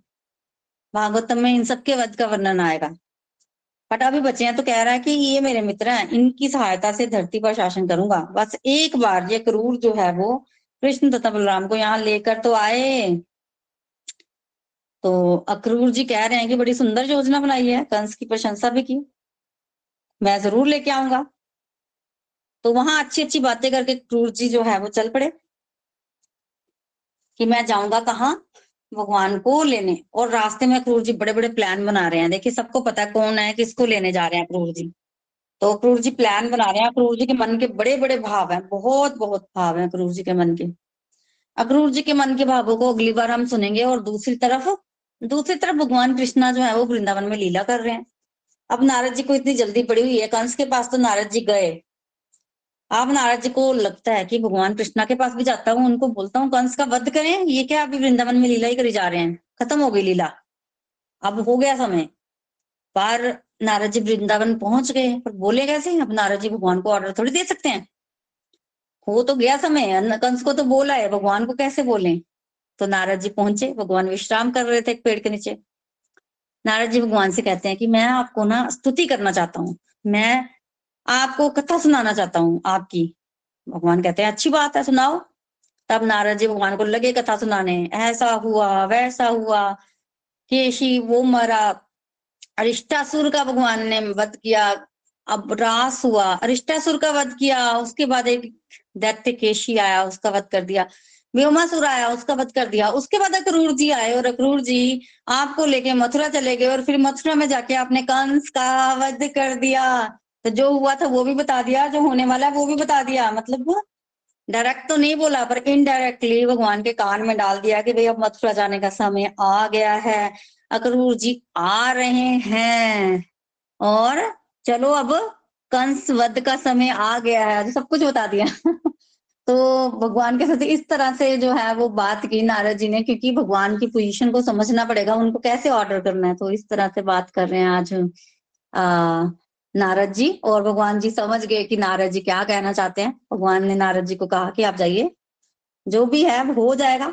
भागवतम में इन सबके वध का वर्णन आएगा। बट अभी बचे हैं तो कह रहा है कि ये मेरे मित्र हैं, इनकी सहायता से धरती पर शासन करूँगा। बस एक बार, ये क्रूर जो है वो, कृष्ण तथा बलराम को यहाँ लेकर तो आए। तो अक्रूर जी कह रहे हैं कि बड़ी सुंदर योजना बनाई है, कंस की प्रशंसा भी की। मैं ज़रूर लेके आऊँगा। तो वहाँ अच्छी अच्छी बातें करके क्रूर जी जो है वो चल पड़े कि मैं जाऊँगा कहा, भगवान को लेने। और रास्ते में क्रूर जी बड़े बड़े प्लान बना रहे हैं। देखिए, सबको पता है कौन है, किसको लेने जा रहे हैं क्रूर जी। तो क्रूर जी प्लान बना रहे हैं। क्रूर जी के मन के बड़े बड़े भाव हैं बहुत बहुत भाव हैं क्रूर जी के मन के। अक्रूर जी के मन के भावों को अगली बार हम सुनेंगे और दूसरी तरफ़ दूसरी तरफ़ भगवान कृष्णा जो है वो वृंदावन में लीला कर रहे हैं। अब नारद जी को इतनी जल्दी पड़ी हुई है, कंस के पास तो नारद जी गए। आप नारद जी को लगता है कि भगवान कृष्णा के पास भी जाता हूँ, उनको बोलता हूँ, कंस का वध करें, ये क्या अभी वृंदावन में लीला ही करी जा रहे हैं? खत्म हो गई लीला। अब हो गया समय। पर नारद जी वृंदावन पहुँच गए। पर बोले कैसे अब नारद जी भगवान को ऑर्डर थोड़ी दे सकते हैं। हो तो गया समय कंस को तो बोला है, भगवान को कैसे बोले? तो नारद जी पहुँचे, भगवान विश्राम कर रहे थे एक पेड़ के नीचे। नारद जी भगवान से कहते हैं कि मैं आपको ना स्तुति करना चाहता हूँ, मैं आपको कथा सुनाना चाहता हूँ आपकी। भगवान कहते हैं, अच्छी बात है, सुनाओ। तब नारद जी भगवान को लगे कथा सुनाने, ऐसा हुआ, वैसा हुआ, केशी वो मरा, अरिष्टासुर का भगवान ने वध किया, अब रास हुआ, अरिष्टासुर का वध किया, उसके बाद एक दैत्य केशी आया, उसका वध कर दिया। व्योमासुर आया उसका वध कर दिया। उसके बाद अक्रूर जी आए और अक्रूर जी आपको लेके मथुरा चले गए और फिर मथुरा में जाके आपने कंस का वध कर दिया तो जो हुआ था वो भी बता दिया, जो होने वाला है वो भी बता दिया। मतलब डायरेक्ट तो नहीं बोला, पर इनडायरेक्टली भगवान के कान में डाल दिया कि भाई अब मथुरा जाने का समय आ गया है। अक्रूर जी आ रहे हैं और चलो अब कंस वध का समय आ गया है सब कुछ बता दिया। <laughs> तो भगवान के साथ इस तरह से जो है वो बात की नारद जी ने, क्योंकि भगवान की पोजीशन को समझना पड़ेगा, उनको कैसे ऑर्डर करना है? तो इस तरह से बात कर रहे हैं आज नारद जी। और भगवान जी समझ गए कि नारद जी क्या कहना चाहते हैं। भगवान ने नारद जी को कहा कि आप जाइए, जो भी है हो जाएगा।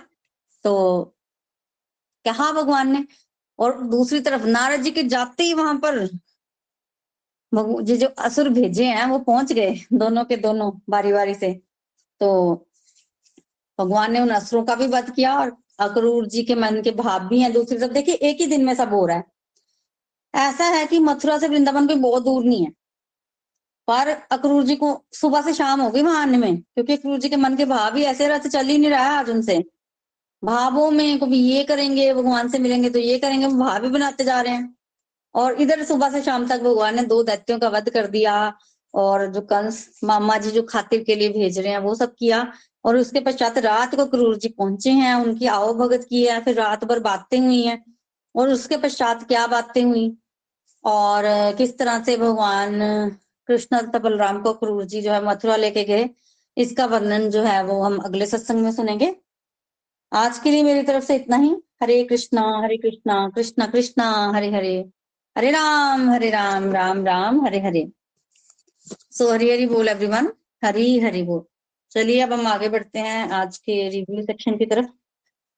तो कहा भगवान ने, और दूसरी तरफ़ नारद जी के जाते ही वहाँ पर जी जो असुर भेजे हैं, वो पहुँच गए दोनों के दोनों बारी बारी से। तो भगवान ने उन असुरों का भी वध किया और अक्रूर जी के मन के भाव भी हैं दूसरी तरफ़। देखिए, एक ही दिन में सब हो रहा है। ऐसा है कि मथुरा से वृंदावन कोई बहुत दूर नहीं है। पर अक्रूर जी को सुबह से शाम हो गई वहाँ आने में, क्योंकि अक्रूर जी के मन के भाव ही ऐसे रहते, चल ही नहीं रहा आज उनसे। भावों में कभी ये करेंगे, भगवान से मिलेंगे तो ये करेंगे, भाव भी बनाते जा रहे हैं। और इधर सुबह से शाम तक भगवान ने दो दैत्यों का वध कर दिया और जो कंस मामा जी जो खातिर के लिए भेज रहे हैं, वो सब किया। और उसके पश्चात रात को क्रूर जी पहुँचे हैं, उनकी आओ भगत की है, फिर रात भर बातें हुई हैं। और उसके पश्चात क्या बातें हुई? और किस तरह से भगवान कृष्ण तथा बलराम को क्रूर जी जो है मथुरा लेके गए, इसका वर्णन जो है वो हम अगले सत्संग में सुनेंगे। आज के लिए मेरी तरफ़ से इतना ही। हरे कृष्णा हरे कृष्णा कृष्णा कृष्णा, हरे हरे। हरे राम हरे राम राम राम, हरे हरे। सो हरी हरी बोल एवरीवन हरी हरी बोल चलिए, अब हम आगे बढ़ते हैं आज के रिव्यू सेक्शन की तरफ़।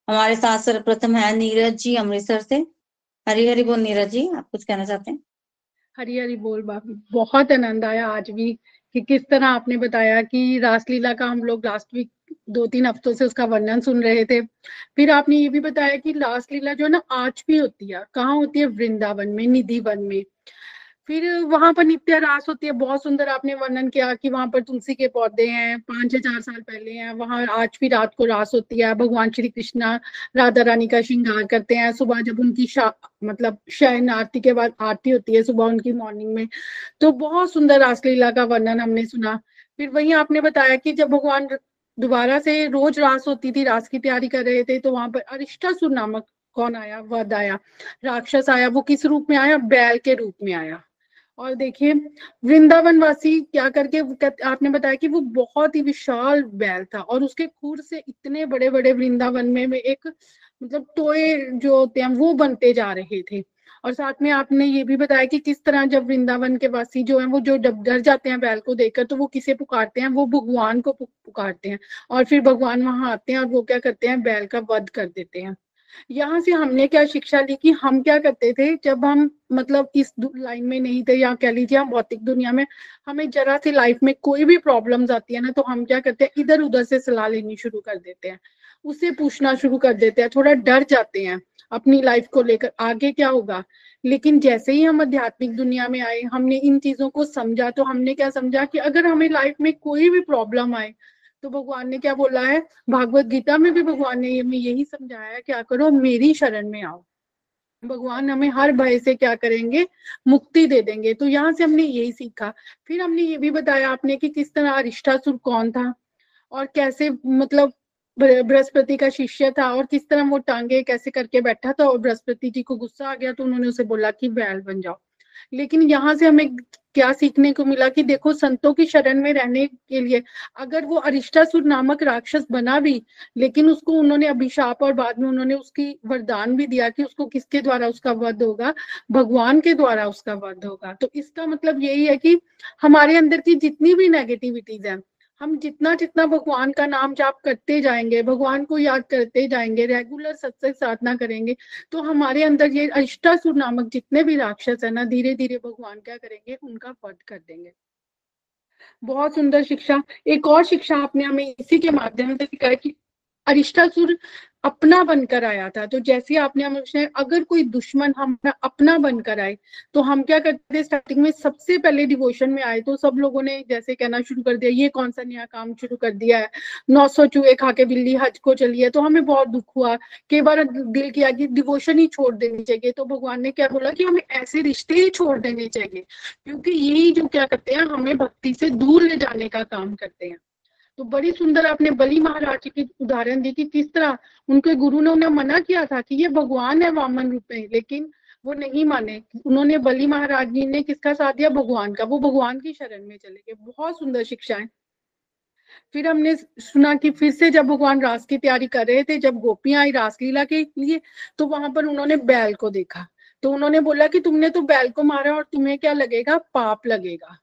हमारे साथ सर्वप्रथम है नीरज जी अमृतसर से। हरी हरी बोल नीरज जी, आप कुछ कहना चाहते हैं? हरी हरी बोल बाबी बहुत आनंद आया आज भी कि किस तरह आपने बताया कि रासलीला का हम लोग लास्ट वीक दो तीन हफ्तों से उसका वर्णन सुन रहे थे। फिर आपने ये भी बताया कि रासलीला जो है ना, आज भी होती है। कहाँ होती है? वृंदावन में निधि वन में। फिर वहाँ पर नित्य रास होती है, बहुत सुंदर आपने वर्णन किया कि वहाँ पर तुलसी के पौधे हैं, पाँच चार साल पहले हैं, वहाँ आज भी रात को रास होती है, भगवान श्री कृष्णा राधा रानी का श्रृंगार करते हैं, सुबह जब उनकी मतलब शयन आरती के बाद आरती होती है, सुबह उनकी मॉर्निंग में तो बहुत सुंदर रासलीला का वर्णन हमने सुना। फिर वही आपने बताया कि जब भगवान दोबारा से रोज रास होती थी, रास की तैयारी कर रहे थे तो वहाँ पर अरिष्टासुर नामक कौन आया वध आया, राक्षस आया, वो किस रूप में आया, बैल के रूप में आया। और देखिए वृंदावन वासी क्या करके आपने बताया कि वो बहुत ही विशाल बैल था और उसके खुर से इतने बड़े बड़े वृंदावन में, में एक मतलब टोए जो होते हैं वो बनते जा रहे थे। और साथ में आपने ये भी बताया कि किस तरह जब वृंदावन के वासी जो है वो जो जब डर जाते हैं बैल को देखकर तो वो किसे पुकारते हैं? वो भगवान को पुकारते हैं। और फिर भगवान वहाँ आते हैं और वो क्या करते हैं? बैल का वध कर देते हैं। यहाँ से हमने क्या शिक्षा ली कि हम क्या करते थे, जब हम मतलब इस लाइन में नहीं थे या कह लीजिए हम भौतिक दुनिया में, हमें जरा सी लाइफ में कोई भी प्रॉब्लम्स आती है ना तो हम क्या करते हैं इधर उधर से सलाह लेनी शुरू कर देते हैं। उससे पूछना शुरू कर देते हैं, थोड़ा डर जाते हैं अपनी लाइफ को लेकर, आगे क्या होगा? लेकिन जैसे ही हम आध्यात्मिक दुनिया में आए, हमने इन चीज़ों को समझा तो हमने क्या समझा कि अगर हमें लाइफ में कोई भी प्रॉब्लम आए तो भगवान ने क्या बोला है? भागवत गीता में भी भगवान ने हमें यही समझाया, क्या करो, मेरी शरण में आओ। भगवान हमें हर भय से क्या करेंगे? मुक्ति दे देंगे। तो यहाँ से हमने यही सीखा। फिर हमने ये भी बताया आपने कि किस तरह अरिष्टासुर कौन था? और कैसे मतलब बृहस्पति का शिष्य था और किस तरह वो टांगे, कैसे करके बैठा था? और बृहस्पति जी को गुस्सा आ गया तो उन्होंने उसे बोला कि बैल बन जाओ। लेकिन यहाँ से हमें क्या सीखने को मिला कि देखो, संतों की शरण में रहने के लिए अगर वो अरिष्टासुर नामक राक्षस बना भी, लेकिन उसको उन्होंने अभिशाप और बाद में उन्होंने उसकी वरदान भी दिया कि उसको किसके द्वारा उसका वध होगा? भगवान के द्वारा उसका वध होगा। तो इसका मतलब यही है कि हमारे अंदर की जितनी भी नेगेटिविटीज है हम जितना जितना भगवान का नाम जाप करते जाएँगे, भगवान को याद करते जाएँगे रेगुलर सत्संग साधना करेंगे तो हमारे अंदर ये अष्टासुर नामक जितने भी राक्षस है ना धीरे धीरे भगवान क्या करेंगे? उनका वध कर देंगे। बहुत सुंदर शिक्षा। एक और शिक्षा आपने हमें इसी के माध्यम से सिखाया कि अरिष्टासुर अपना बनकर आया था। तो जैसे आपने हमें अगर कोई दुश्मन हम अपना बनकर आए तो हम क्या करते थे? स्टार्टिंग में सबसे पहले डिवोशन में आए तो सब लोगों ने जैसे कहना शुरू कर दिया, ये कौन सा नया काम शुरू कर दिया है? नौ सौ चूहे खा के बिल्ली हज को चली है। तो हमें बहुत दुख हुआ। कई बार दिल किया कि डिवोशन ही छोड़ देनी चाहिए। तो भगवान ने क्या बोला कि हमें ऐसे रिश्ते ही छोड़ देने चाहिए, क्योंकि यही जो क्या करते हैं, हमें भक्ति से दूर ले जाने का काम करते हैं। तो बड़ी सुंदर आपने बलि महाराज की उदाहरण दी कि किस तरह उनके गुरु ने उन्हें मना किया था कि ये भगवान है वामन रूप में लेकिन वो नहीं माने। उन्होंने बलि महाराज जी ने किसका साथ दिया? भगवान का। वो भगवान की शरण में चले गए। बहुत सुंदर शिक्षाएँ। फिर हमने सुना कि फिर से जब भगवान रास की तैयारी कर रहे थे, जब गोपियाँ आई रासलीला के लिए तो वहाँ पर उन्होंने बैल को देखा। तो उन्होंने बोला कि तुमने तो बैल को मारा और तुम्हें क्या लगेगा? पाप लगेगा।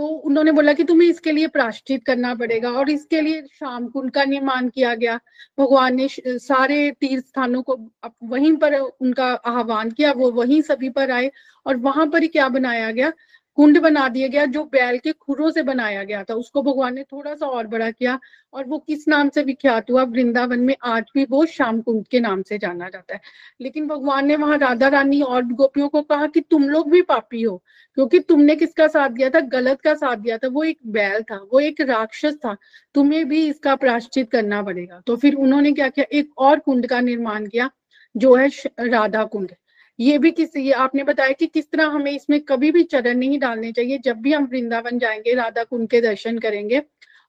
तो उन्होंने बोला कि तुम्हें इसके लिए प्राश्चित करना पड़ेगा और इसके लिए शाम कुंड का निर्माण किया गया। भगवान ने सारे तीर्थ स्थानों को वहीं पर उनका आह्वान किया, वो वहीं सभी पर आए और वहाँ पर ही क्या बनाया गया? कुंड बना दिया गया, जो बैल के खुरों से बनाया गया था। उसको भगवान ने थोड़ा सा और बड़ा किया और वो किस नाम से विख्यात हुआ? वृंदावन में आज भी वो श्याम कुंड के नाम से जाना जाता है। लेकिन भगवान ने वहाँ राधा रानी और गोपियों को कहा कि तुम लोग भी पापी हो, क्योंकि तुमने किसका साथ दिया था? गलत का साथ दिया था। वो एक बैल था, वो एक राक्षस था। तुम्हें भी इसका प्राश्चित करना पड़ेगा। तो फिर उन्होंने क्या किया? एक और कुंड का निर्माण किया, जो है राधा कुंड। ये भी किस, ये आपने बताया कि किस तरह हमें इसमें कभी भी चरण नहीं डालने चाहिए। जब भी हम वृंदावन जाएँगे, राधा कुंड के दर्शन करेंगे,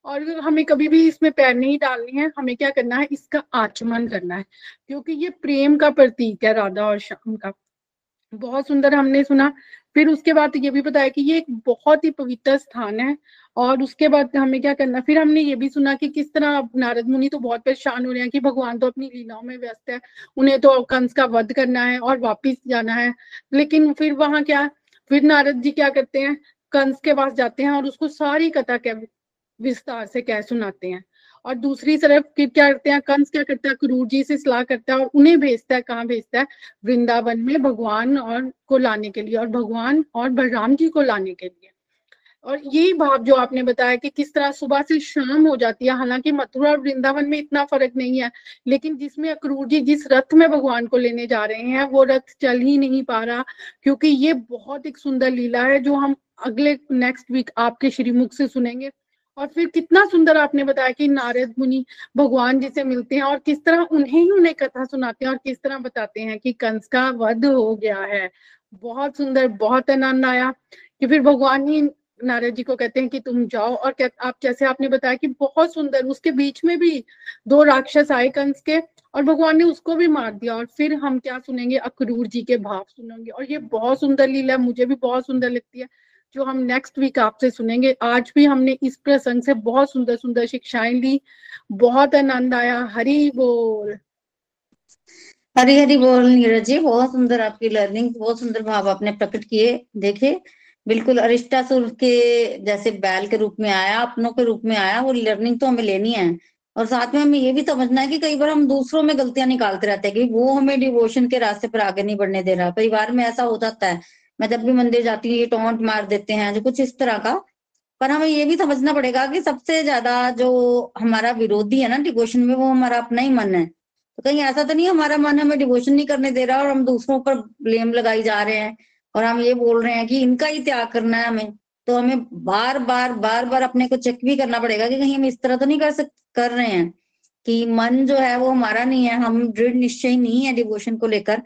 और हमें कभी भी इसमें पैर नहीं डालने हैं, हमें क्या करना है? इसका आचमन करना है, क्योंकि ये प्रेम का प्रतीक है राधा और श्याम का। बहुत सुंदर हमने सुना। फिर उसके बाद ये भी बताया कि ये एक बहुत ही पवित्र स्थान है और उसके बाद हमें क्या करना, फिर हमने ये भी सुना कि किस तरह नारद मुनि तो बहुत परेशान हो रहे हैं कि भगवान तो अपनी लीलाओं में व्यस्त है, उन्हें तो कंस का वध करना है और वापिस जाना है। लेकिन फिर वहाँ क्या, फिर नारद जी क्या करते हैं, कंस के पास जाते हैं और उसको सारी कथा क्या विस्तार से कह सुनाते हैं। और दूसरी तरफ़ क्या करते हैं, कंस क्या करता है, क्रूर जी से सलाह करता है और उन्हें भेजता है। कहाँ भेजता है? वृंदावन में भगवान और को लाने के लिए और भगवान और बलराम जी को लाने के लिए। और यही भाव जो आपने बताया कि किस तरह सुबह से शाम हो जाती है। हालाँकि मथुरा और वृंदावन में इतना फ़र्क नहीं है, लेकिन जिसमें अक्रूर जी जिस रथ में भगवान को लेने जा रहे हैं, वो रथ चल ही नहीं पा रहा, क्योंकि ये बहुत एक सुंदर लीला है, जो हम अगले नेक्स्ट वीक आपके श्रीमुख से सुनेंगे। और फिर कितना सुंदर आपने बताया कि नारद मुनि भगवान जी से मिलते हैं और किस तरह उन्हें ही उन्हें कथा सुनाते हैं और किस तरह बताते हैं कि कंस का वध हो गया है। बहुत सुंदर, बहुत आनंद आया कि फिर भगवान ही नारद जी को कहते हैं कि तुम जाओ और आप जैसे आपने बताया कि बहुत सुंदर, उसके बीच में भी दो राक्षस आए कंस के और भगवान ने उसको भी मार दिया और फिर हम क्या सुनेंगे, अक्रूर जी के भाव सुनेंगे और ये बहुत सुंदर लीला, मुझे भी बहुत सुंदर लगती है। जो हम नेक्स्ट वीक आपसे सुनेंगे। आज भी हमने इस प्रसंग से बहुत सुंदर सुंदर शिक्षाएँ ली। बहुत आनंद आया। हरी बोल। हरी हरी बोल, नीरज जी। बहुत सुंदर आपकी लर्निंग बहुत सुंदर भाव आपने प्रकट किए, देखे। बिल्कुल अरिष्टासुर के जैसे बैल के रूप में आया, अपनों के रूप में आया। वो लर्निंग तो हमें लेनी है। और साथ में हमें ये भी समझना है कि कई बार हम दूसरों में गलतियाँ निकालते रहते हैं कि वो हमें डिवोशन के रास्ते पर आगे नहीं बढ़ने दे रहा। परिवार में ऐसा हो जाता है। मैं जब भी मंदिर जाती हूँ, ये टोंट मार देते हैं, जो कुछ इस तरह का। पर हमें ये भी समझना पड़ेगा कि सबसे ज़्यादा जो हमारा विरोधी है ना डिवोशन में, वो हमारा अपना ही मन है। तो कहीं ऐसा तो नहीं हमारा मन हमें डिवोशन नहीं करने दे रहा और हम दूसरों पर ब्लेम लगाई जा रहे हैं और हम ये बोल रहे हैं कि इनका ही त्याग करना है हमें। तो हमें बार बार बार बार अपने को चेक भी करना पड़ेगा कि कहीं हम इस तरह तो नहीं कर सक, कर रहे हैं कि मन जो है वो हमारा नहीं है, हम दृढ़ निश्चय नहीं है डिवोशन को लेकर।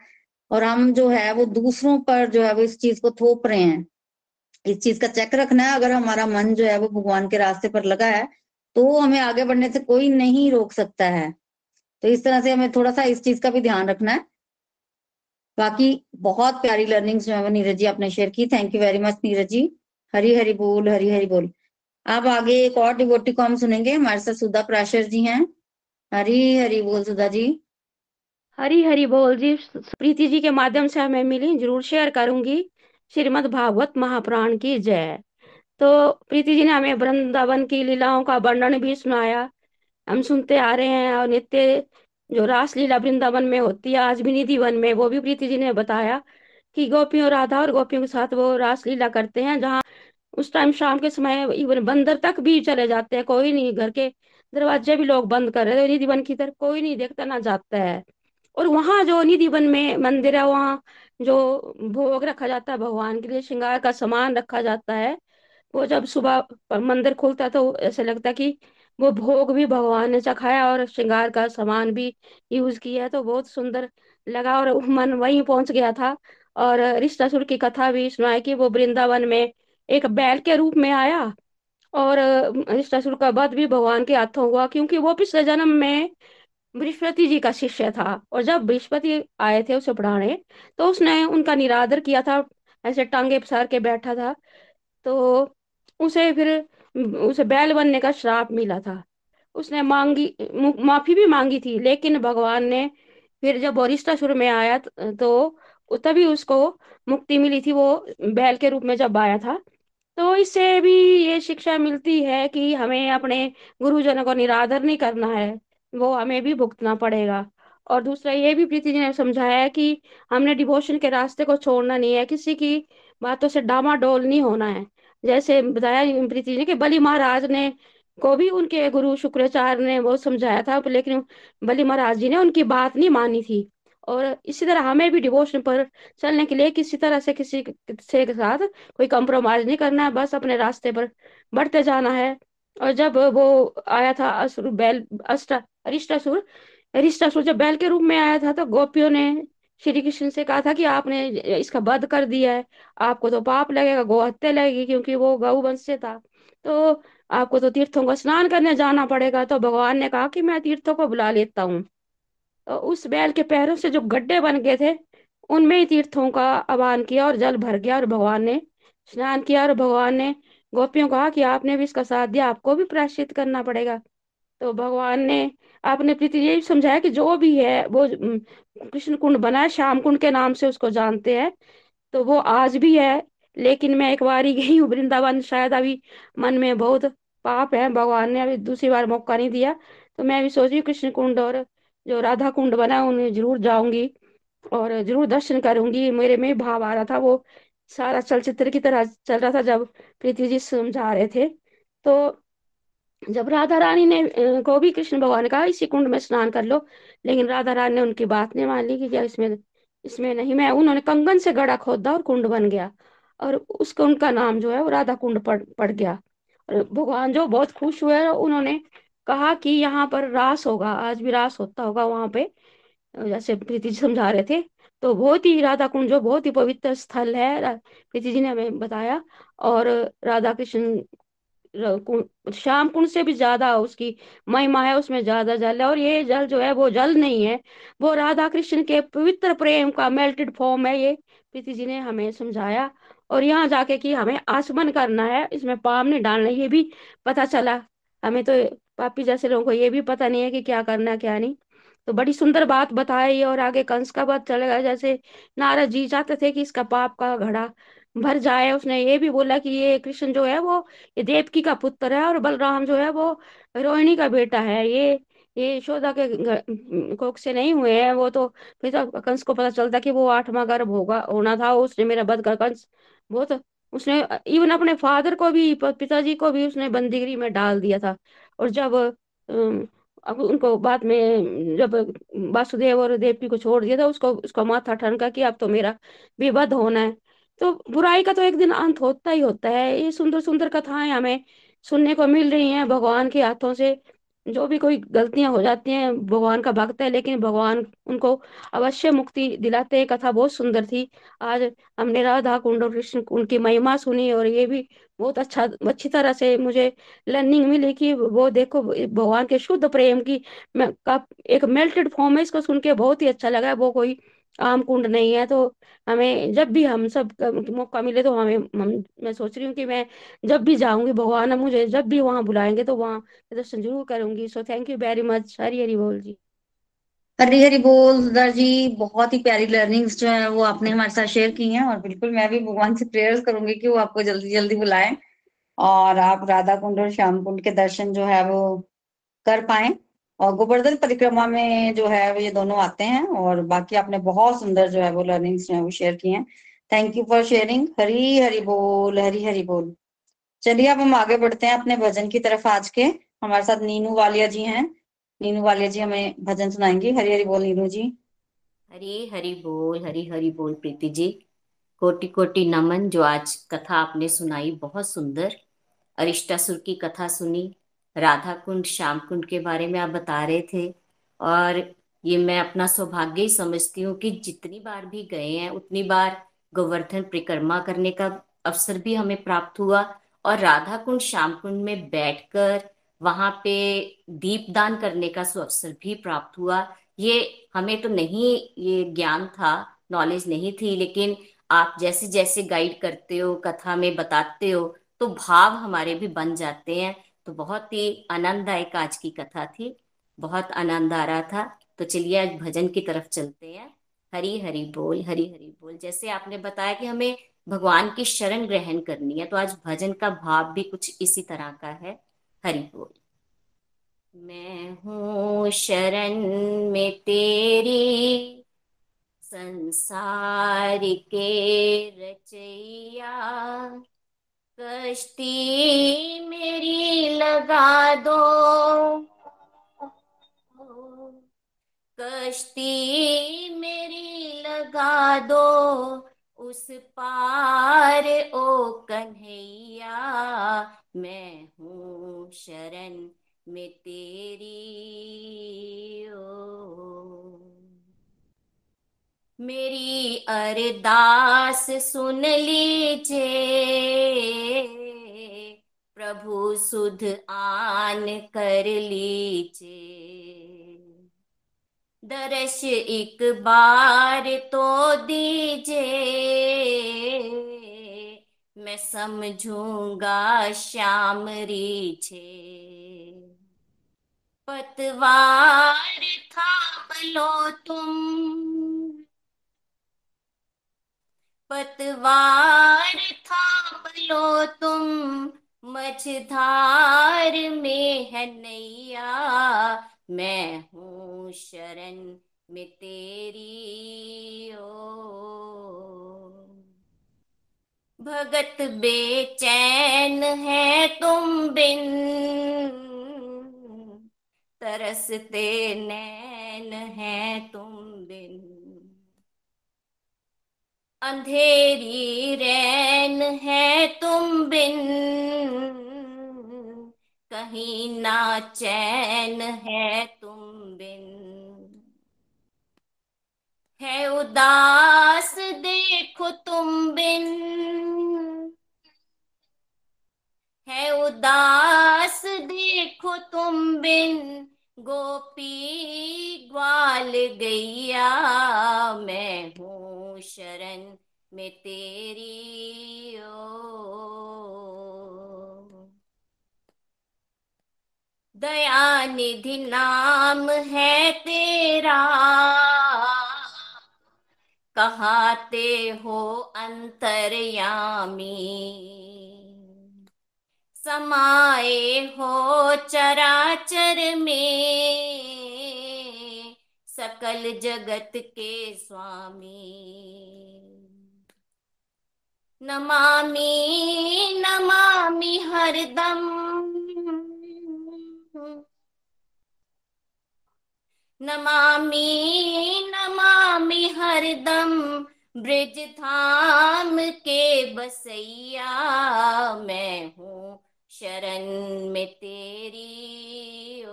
और हम जो है, वो दूसरों पर जो है, वो इस चीज़ को थोप रहे हैं। इस चीज़ का चेक रखना है, अगर हमारा मन जो है, वो भगवान के रास्ते पर लगा है तो हमें आगे बढ़ने से कोई नहीं रोक सकता है। तो इस तरह से हमें थोड़ा सा इस चीज़ का भी ध्यान रखना है। बाकी बहुत प्यारी लर्निंग जो है, वो नीरज जी आपने शेयर की। Thank you very much Neeraj ji. Hari Hari बोल, हरी हरी बोल। आप आगे एक और डिवोटी को हम सुनेंगे। हमारे साथ सुधा प्राशर जी हैं। हरी हरी बोल सुधा जी। हरी हरी बोल जी। प्रीति जी के माध्यम से हमें मिली, ज़रूर शेयर करूँगी। श्रीमद भागवत महाप्राण की जय। तो प्रीति जी ने हमें वृंदावन की लीलाओं का वर्णन भी सुनाया। हम सुनते आ रहे हैं और नित्य जो रासलीला वृंदावन में होती है, आज भी निधि वन में, वो भी प्रीति जी ने बताया कि गोपियों राधा और गोपियों के साथ वो रासलीला करते हैं, जहाँ उस टाइम शाम के समय इवन बंदर तक भी चले जाते हैं, कोई नहीं, घर के दरवाजे भी लोग बंद कर रहे थे निधि वन की तरफ़ कोई नहीं देखता, ना जाता है। और वहाँ जो निधि वन में मंदिर है, वहाँ जो भोग रखा जाता है भगवान के लिए, श्रृंगार का सामान रखा जाता है, वो जब सुबह मंदिर खुलता है तो ऐसे लगता है कि वो भोग भी भगवान ने चखाया और श्रृंगार का सामान भी यूज़ किया है तो बहुत सुंदर लगा और मन वहीं पहुँच गया था। और रिश्तासुर की कथा भी सुनाई कि वो वृंदावन में एक बैल के रूप में आया और रिश्तासुर का वध भी भगवान के हाथों हुआ, क्योंकि वो पिछले जन्म में बृहस्पति जी का शिष्य था और जब बृहस्पति आए थे उसे पढ़ाने तो उसने उनका निरादर किया था, ऐसे टांगे पसार के बैठा था तो उसे फिर, उसे बैल बनने का श्राप मिला था। उसने मांगी माफ़ी भी मांगी थी, लेकिन भगवान ने फिर जब वरिष्ठासुर में आया तो तभी उसको मुक्ति मिली थी वो बैल के रूप में जब आया था। तो इससे भी ये शिक्षा मिलती है कि हमें अपने गुरुजनों को निरादर नहीं करना है। वो हमें भी भुगतना पड़ेगा। और दूसरा ये भी प्रीति जी ने समझाया है कि हमने डिवोशन के रास्ते को छोड़ना नहीं है, किसी की बातों से डामाडोल नहीं होना है। जैसे बताया प्रीति जी ने कि बलि महाराज ने को भी उनके गुरु शुक्राचार्य ने बहुत समझाया था, लेकिन बलि महाराज जी ने उनकी बात नहीं मानी थी। और इसी तरह हमें भी डिवोशन पर चलने के लिए किसी तरह से किसी से के साथ कोई कंप्रोमाइज नहीं करना है, बस अपने रास्ते पर बढ़ते जाना है। और जब वो आया था असुर, बैल, अष्टा, अरिष्टासुर अरिष्टासुर जब बैल के रूप में आया था तो गोपियों ने श्री कृष्ण से कहा था कि आपने इसका वध कर दिया है। आपको तो पाप लगेगा, गौ हत्या लगेगी क्योंकि वो गौ वंश से था। तो आपको तो तीर्थों का स्नान करने जाना पड़ेगा। तो भगवान ने कहा कि मैं तीर्थों को बुला लेता हूँ। तो उस बैल के पैरों से जो गड्ढे बन गए थे, उनमें ही तीर्थों का आवाहन किया और जल भर गया और भगवान ने स्नान किया और भगवान ने गोपियों कहा कि आपने भी इसका साथ दिया, आपको भी प्रायश्चित करना पड़ेगा। तो भगवान ने, आपने प्रीति यही समझाया कि जो भी है, वो कृष्ण कुंड बना है श्याम कुंड के नाम से उसको जानते हैं। तो वो आज भी है, लेकिन मैं एक बार ही गई हूँ वृंदावन, शायद अभी मन में बहुत पाप है, भगवान ने अभी दूसरी बार मौका नहीं दिया। तो मैं भी सोच रही हूँ कृष्ण कुंड और जो राधा कुंड बना उन्हें ज़रूर जाऊँगी और ज़रूर दर्शन करूँगी। मेरे में भाव आ रहा था वो सारा चलचित्र की तरह चल रहा था जब प्रीति जी समझा रहे थे। तो जब राधा रानी ने को भी कृष्ण भगवान ने कहा इसी कुंड में स्नान कर लो, लेकिन राधा रानी ने उनकी बात नहीं मान ली कि इसमें इसमें नहीं, मैं उन्होंने कंगन से गड़ा खोदा और कुंड बन गया। और उस कुंड का नाम जो है वो राधा कुंड पड़ पड़ गया। और भगवान जो बहुत खुश हुए उन्होंने कहा कि यहाँ पर रास होगा, आज भी रास होता होगा वहाँ पे। जैसे प्रीति जी समझा रहे थे। तो बहुत ही राधा कुंड जो बहुत ही पवित्र स्थल है प्रीति जी ने हमें बताया। और राधा कृष्ण श्याम कुंड से भी ज़्यादा उसकी महिमा है, उसमें ज़्यादा जल है। और ये जल जो है, वो जल नहीं है, वो राधा कृष्ण के पवित्र प्रेम का मेल्टेड फॉर्म है, ये प्रीति जी ने हमें समझाया। और यहाँ जाके कि हमें आसमन करना है, इसमें पाम नहीं डालना, ये भी पता चला। हमें तो पापी जैसे लोगों को ये भी पता नहीं है कि क्या करना, क्या नहीं। तो बड़ी सुंदर बात बताई और आगे कंस का बात चलेगा जैसे नारद जी चाहते थे कि इसका पाप का घड़ा भर जाए, उसने ये भी बोला कि ये कृष्ण जो है वो, ये देवकी का पुत्र है और बलराम जो है वो रोहिणी का बेटा है। ये ये यशोदा के कोख से नहीं हुए हैं वो तो। फिर तो कंस को पता चलता कि वो आठवां गर्भ होगा, होना था उसने, मेरा बद कर कंस बहुत, उसने इवन अपने फादर को भी, पिताजी को भी उसने बंदीगिरी में डाल दिया था। और जब अब उनको बाद में जब वासुदेव और देवकी को छोड़ दिया था, उसको, उसका माथा ठनका कि अब तो मेरा विवध होना है। तो बुराई का तो एक दिन अंत होता ही होता है। ये सुंदर सुंदर कथाएँ हमें सुनने को मिल रही हैं भगवान के हाथों से। जो भी कोई गलतियाँ हो जाती हैं, भगवान का भक्त है, लेकिन भगवान उनको अवश्य मुक्ति दिलाते हैं। कथा बहुत सुंदर थी। आज हमने राधा, कुंड कृष्ण उनकी महिमा सुनी और ये भी बहुत अच्छा अच्छी तरह से मुझे लर्निंग मिली कि वो देखो, भगवान के शुद्ध प्रेम की का एक मेल्टेड फॉर्म है, इसको सुन के बहुत ही अच्छा लगा। वो कोई आम कुंड नहीं है तो हमें जब भी हम सब मौका मिले तो हमें, हम, मैं सोच रही हूँ कि मैं जब भी जाऊँगी, भगवान मुझे जब भी वहाँ बुलाएँगे तो वहाँ दर्शन ज़रूर करूँगी। So thank you very much Hari Hari बोल जी। हरी हरी बोल सुधर जी, बहुत ही प्यारी लर्निंग्स जो है वो आपने हमारे साथ शेयर की हैं और बिल्कुल मैं भी भगवान से प्रेयर्स करूँगी कि वो आपको जल्दी जल्दी बुलाएँ और आप राधा कुंड और श्याम कुंड के दर्शन जो है वो कर पाए। और गोवर्धन परिक्रमा में जो है ये दोनों आते हैं और बाकी आपने बहुत सुंदर जो है, वो लर्निंग्स जो है, वो शेयर की हैं। Thank you for sharing Hari Hari बोल, हरी हरी बोल। चलिए अब हम आगे बढ़ते हैं अपने भजन की तरफ़ आज के। हमारे साथ नीनू वालिया जी हैं। नीनू वालिया जी हमें भजन सुनाएँगी। हरी हरी बोल नीनू जी। हरी हरी बोल, हरी हरी बोल प्रीति जी। कोटि कोटि नमन, जो आज कथा आपने सुनाई, बहुत सुंदर। अरिष्टासुर की कथा सुनी राधा कुंड श्याम कुंड के बारे में आप बता रहे थे। और ये मैं अपना सौभाग्य ही समझती हूँ कि जितनी बार भी गए हैं, उतनी बार गोवर्धन परिक्रमा करने का अवसर भी हमें प्राप्त हुआ। और राधा कुंड श्याम कुंड में बैठकर वहाँ पे दीप दान करने का अवसर भी प्राप्त हुआ। ये हमें तो नहीं, ये ज्ञान था, नॉलेज नहीं थी, लेकिन आप जैसे जैसे गाइड करते हो, कथा में बताते हो तो भाव हमारे भी बन जाते हैं। तो बहुत ही आनंददायक आज की कथा थी। बहुत आनंद आ रहा था। तो चलिए आज भजन की तरफ़ चलते हैं। हरी हरी बोल, हरी हरी बोल। जैसे आपने बताया कि हमें भगवान की शरण ग्रहण करनी है तो आज भजन का भाव भी कुछ इसी तरह का है। हरि बोल। मैं हूँ शरण में तेरी, संसार के रचैया। कश्ती मेरी लगा दो। कश्ती मेरी लगा दो। उस पार ओ कन्हैया, मैं हूँ शरण में तेरी ओ। मेरी अरदास सुन लीजिए। प्रभु सुध आन कर लीजिए। दर्श एक बार तो दीजिए। मैं समझूँगा श्याम रीछे। पतवार थाम लो तुम। पतवार थाम लो तुम, मझधार में है नैया। मैं हूँ शरण में तेरी ओ भगत बेचैन है तुम बिन, तरसते नैन है तुम बिन। अंधेरी रैन है तुम बिन। कहीं ना चैन है तुम बिन। है उदास देखो तुम बिन। है उदास देखो तुम बिन। गोपी ग्वाल गैया, मैं हूँ शरण में तेरी ओ दयानिधि नाम है तेरा, कहाते हो अंतर्यामी। समाए हो चराचर में सकल जगत के स्वामी। नमामि नमामि हरदम। नमामि नमामि हरदम। ब्रिज धाम के बसैया मैं हूँ। शरण में तेरी ओ।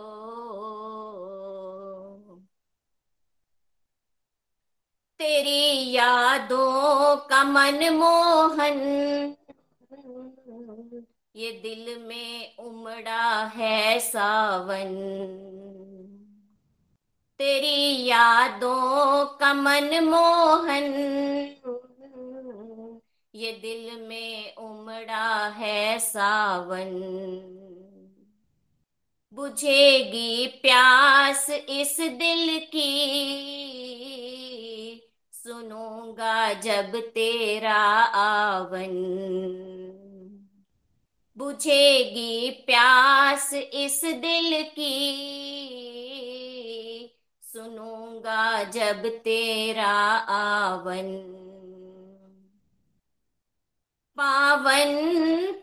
तेरी यादों का मन मोहन ये दिल में उमड़ा है सावन। तेरी यादों का मन मोहन ये दिल में उमड़ा है सावन। बुझेगी प्यास इस दिल की। सुनूँगा जब तेरा आवन। बुझेगी प्यास इस दिल की। सुनूँगा जब तेरा आवन। पावन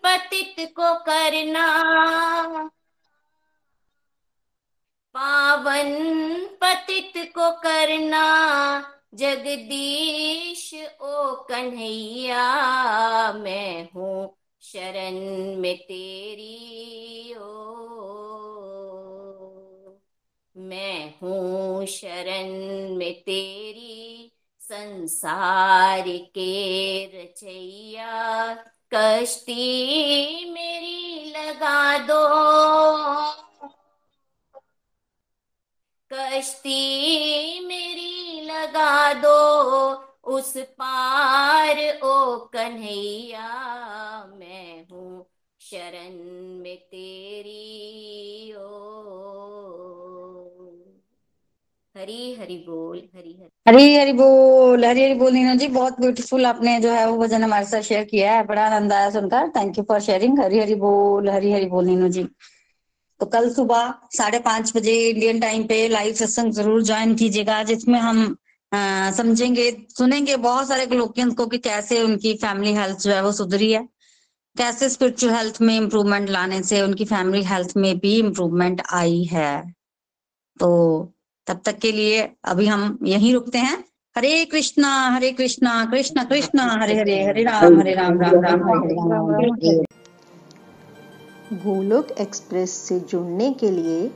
पतित को करना। पावन पतित को करना। जगदीश ओ कन्हैया, मैं हूँ शरण में तेरी ओ मैं हूँ शरण में तेरी संसार के रचैया, कश्ती मेरी लगा दो। कश्ती मेरी लगा दो, उस पार ओ कन्हैया, मैं हूँ शरण में तेरी ओ। हरी हरि बोल हरी हरि। हरी हरी बोल हरी हरी बोल नीना जी बहुत ब्यूटीफुल आपने जो है वो भजन हमारे साथ शेयर किया है बड़ा आनंद आया सुनकर। Thank you for sharing Hari Hari बोल हरी हरी बोल नीनू जी। तो कल सुबह साढ़े पाँच बजे इंडियन टाइम पे लाइव सत्संग ज़रूर ज्वाइन कीजिएगा जिसमें हम अ, समझेंगे सुनेंगे बहुत सारे ग्लोकियंस को कि कैसे उनकी फैमिली हेल्थ जो है वो सुधरी है कैसे स्पिरिचुअल हेल्थ में इम्प्रूवमेंट लाने से उनकी फैमिली हेल्थ में भी इम्प्रूवमेंट आई है। तो तब तक के लिए अभी हम यहीं रुकते हैं। हरे कृष्णा हरे कृष्णा कृष्णा कृष्णा, हरे हरे हरे राम हरे राम राम राम गोलोक एक्सप्रेस से जुड़ने के लिए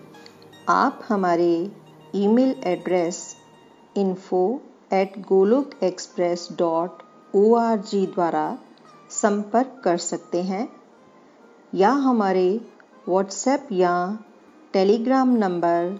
आप हमारे email address info at Golok express dot O द्वारा संपर्क कर सकते हैं या हमारे व्हाट्सएप या Telegram number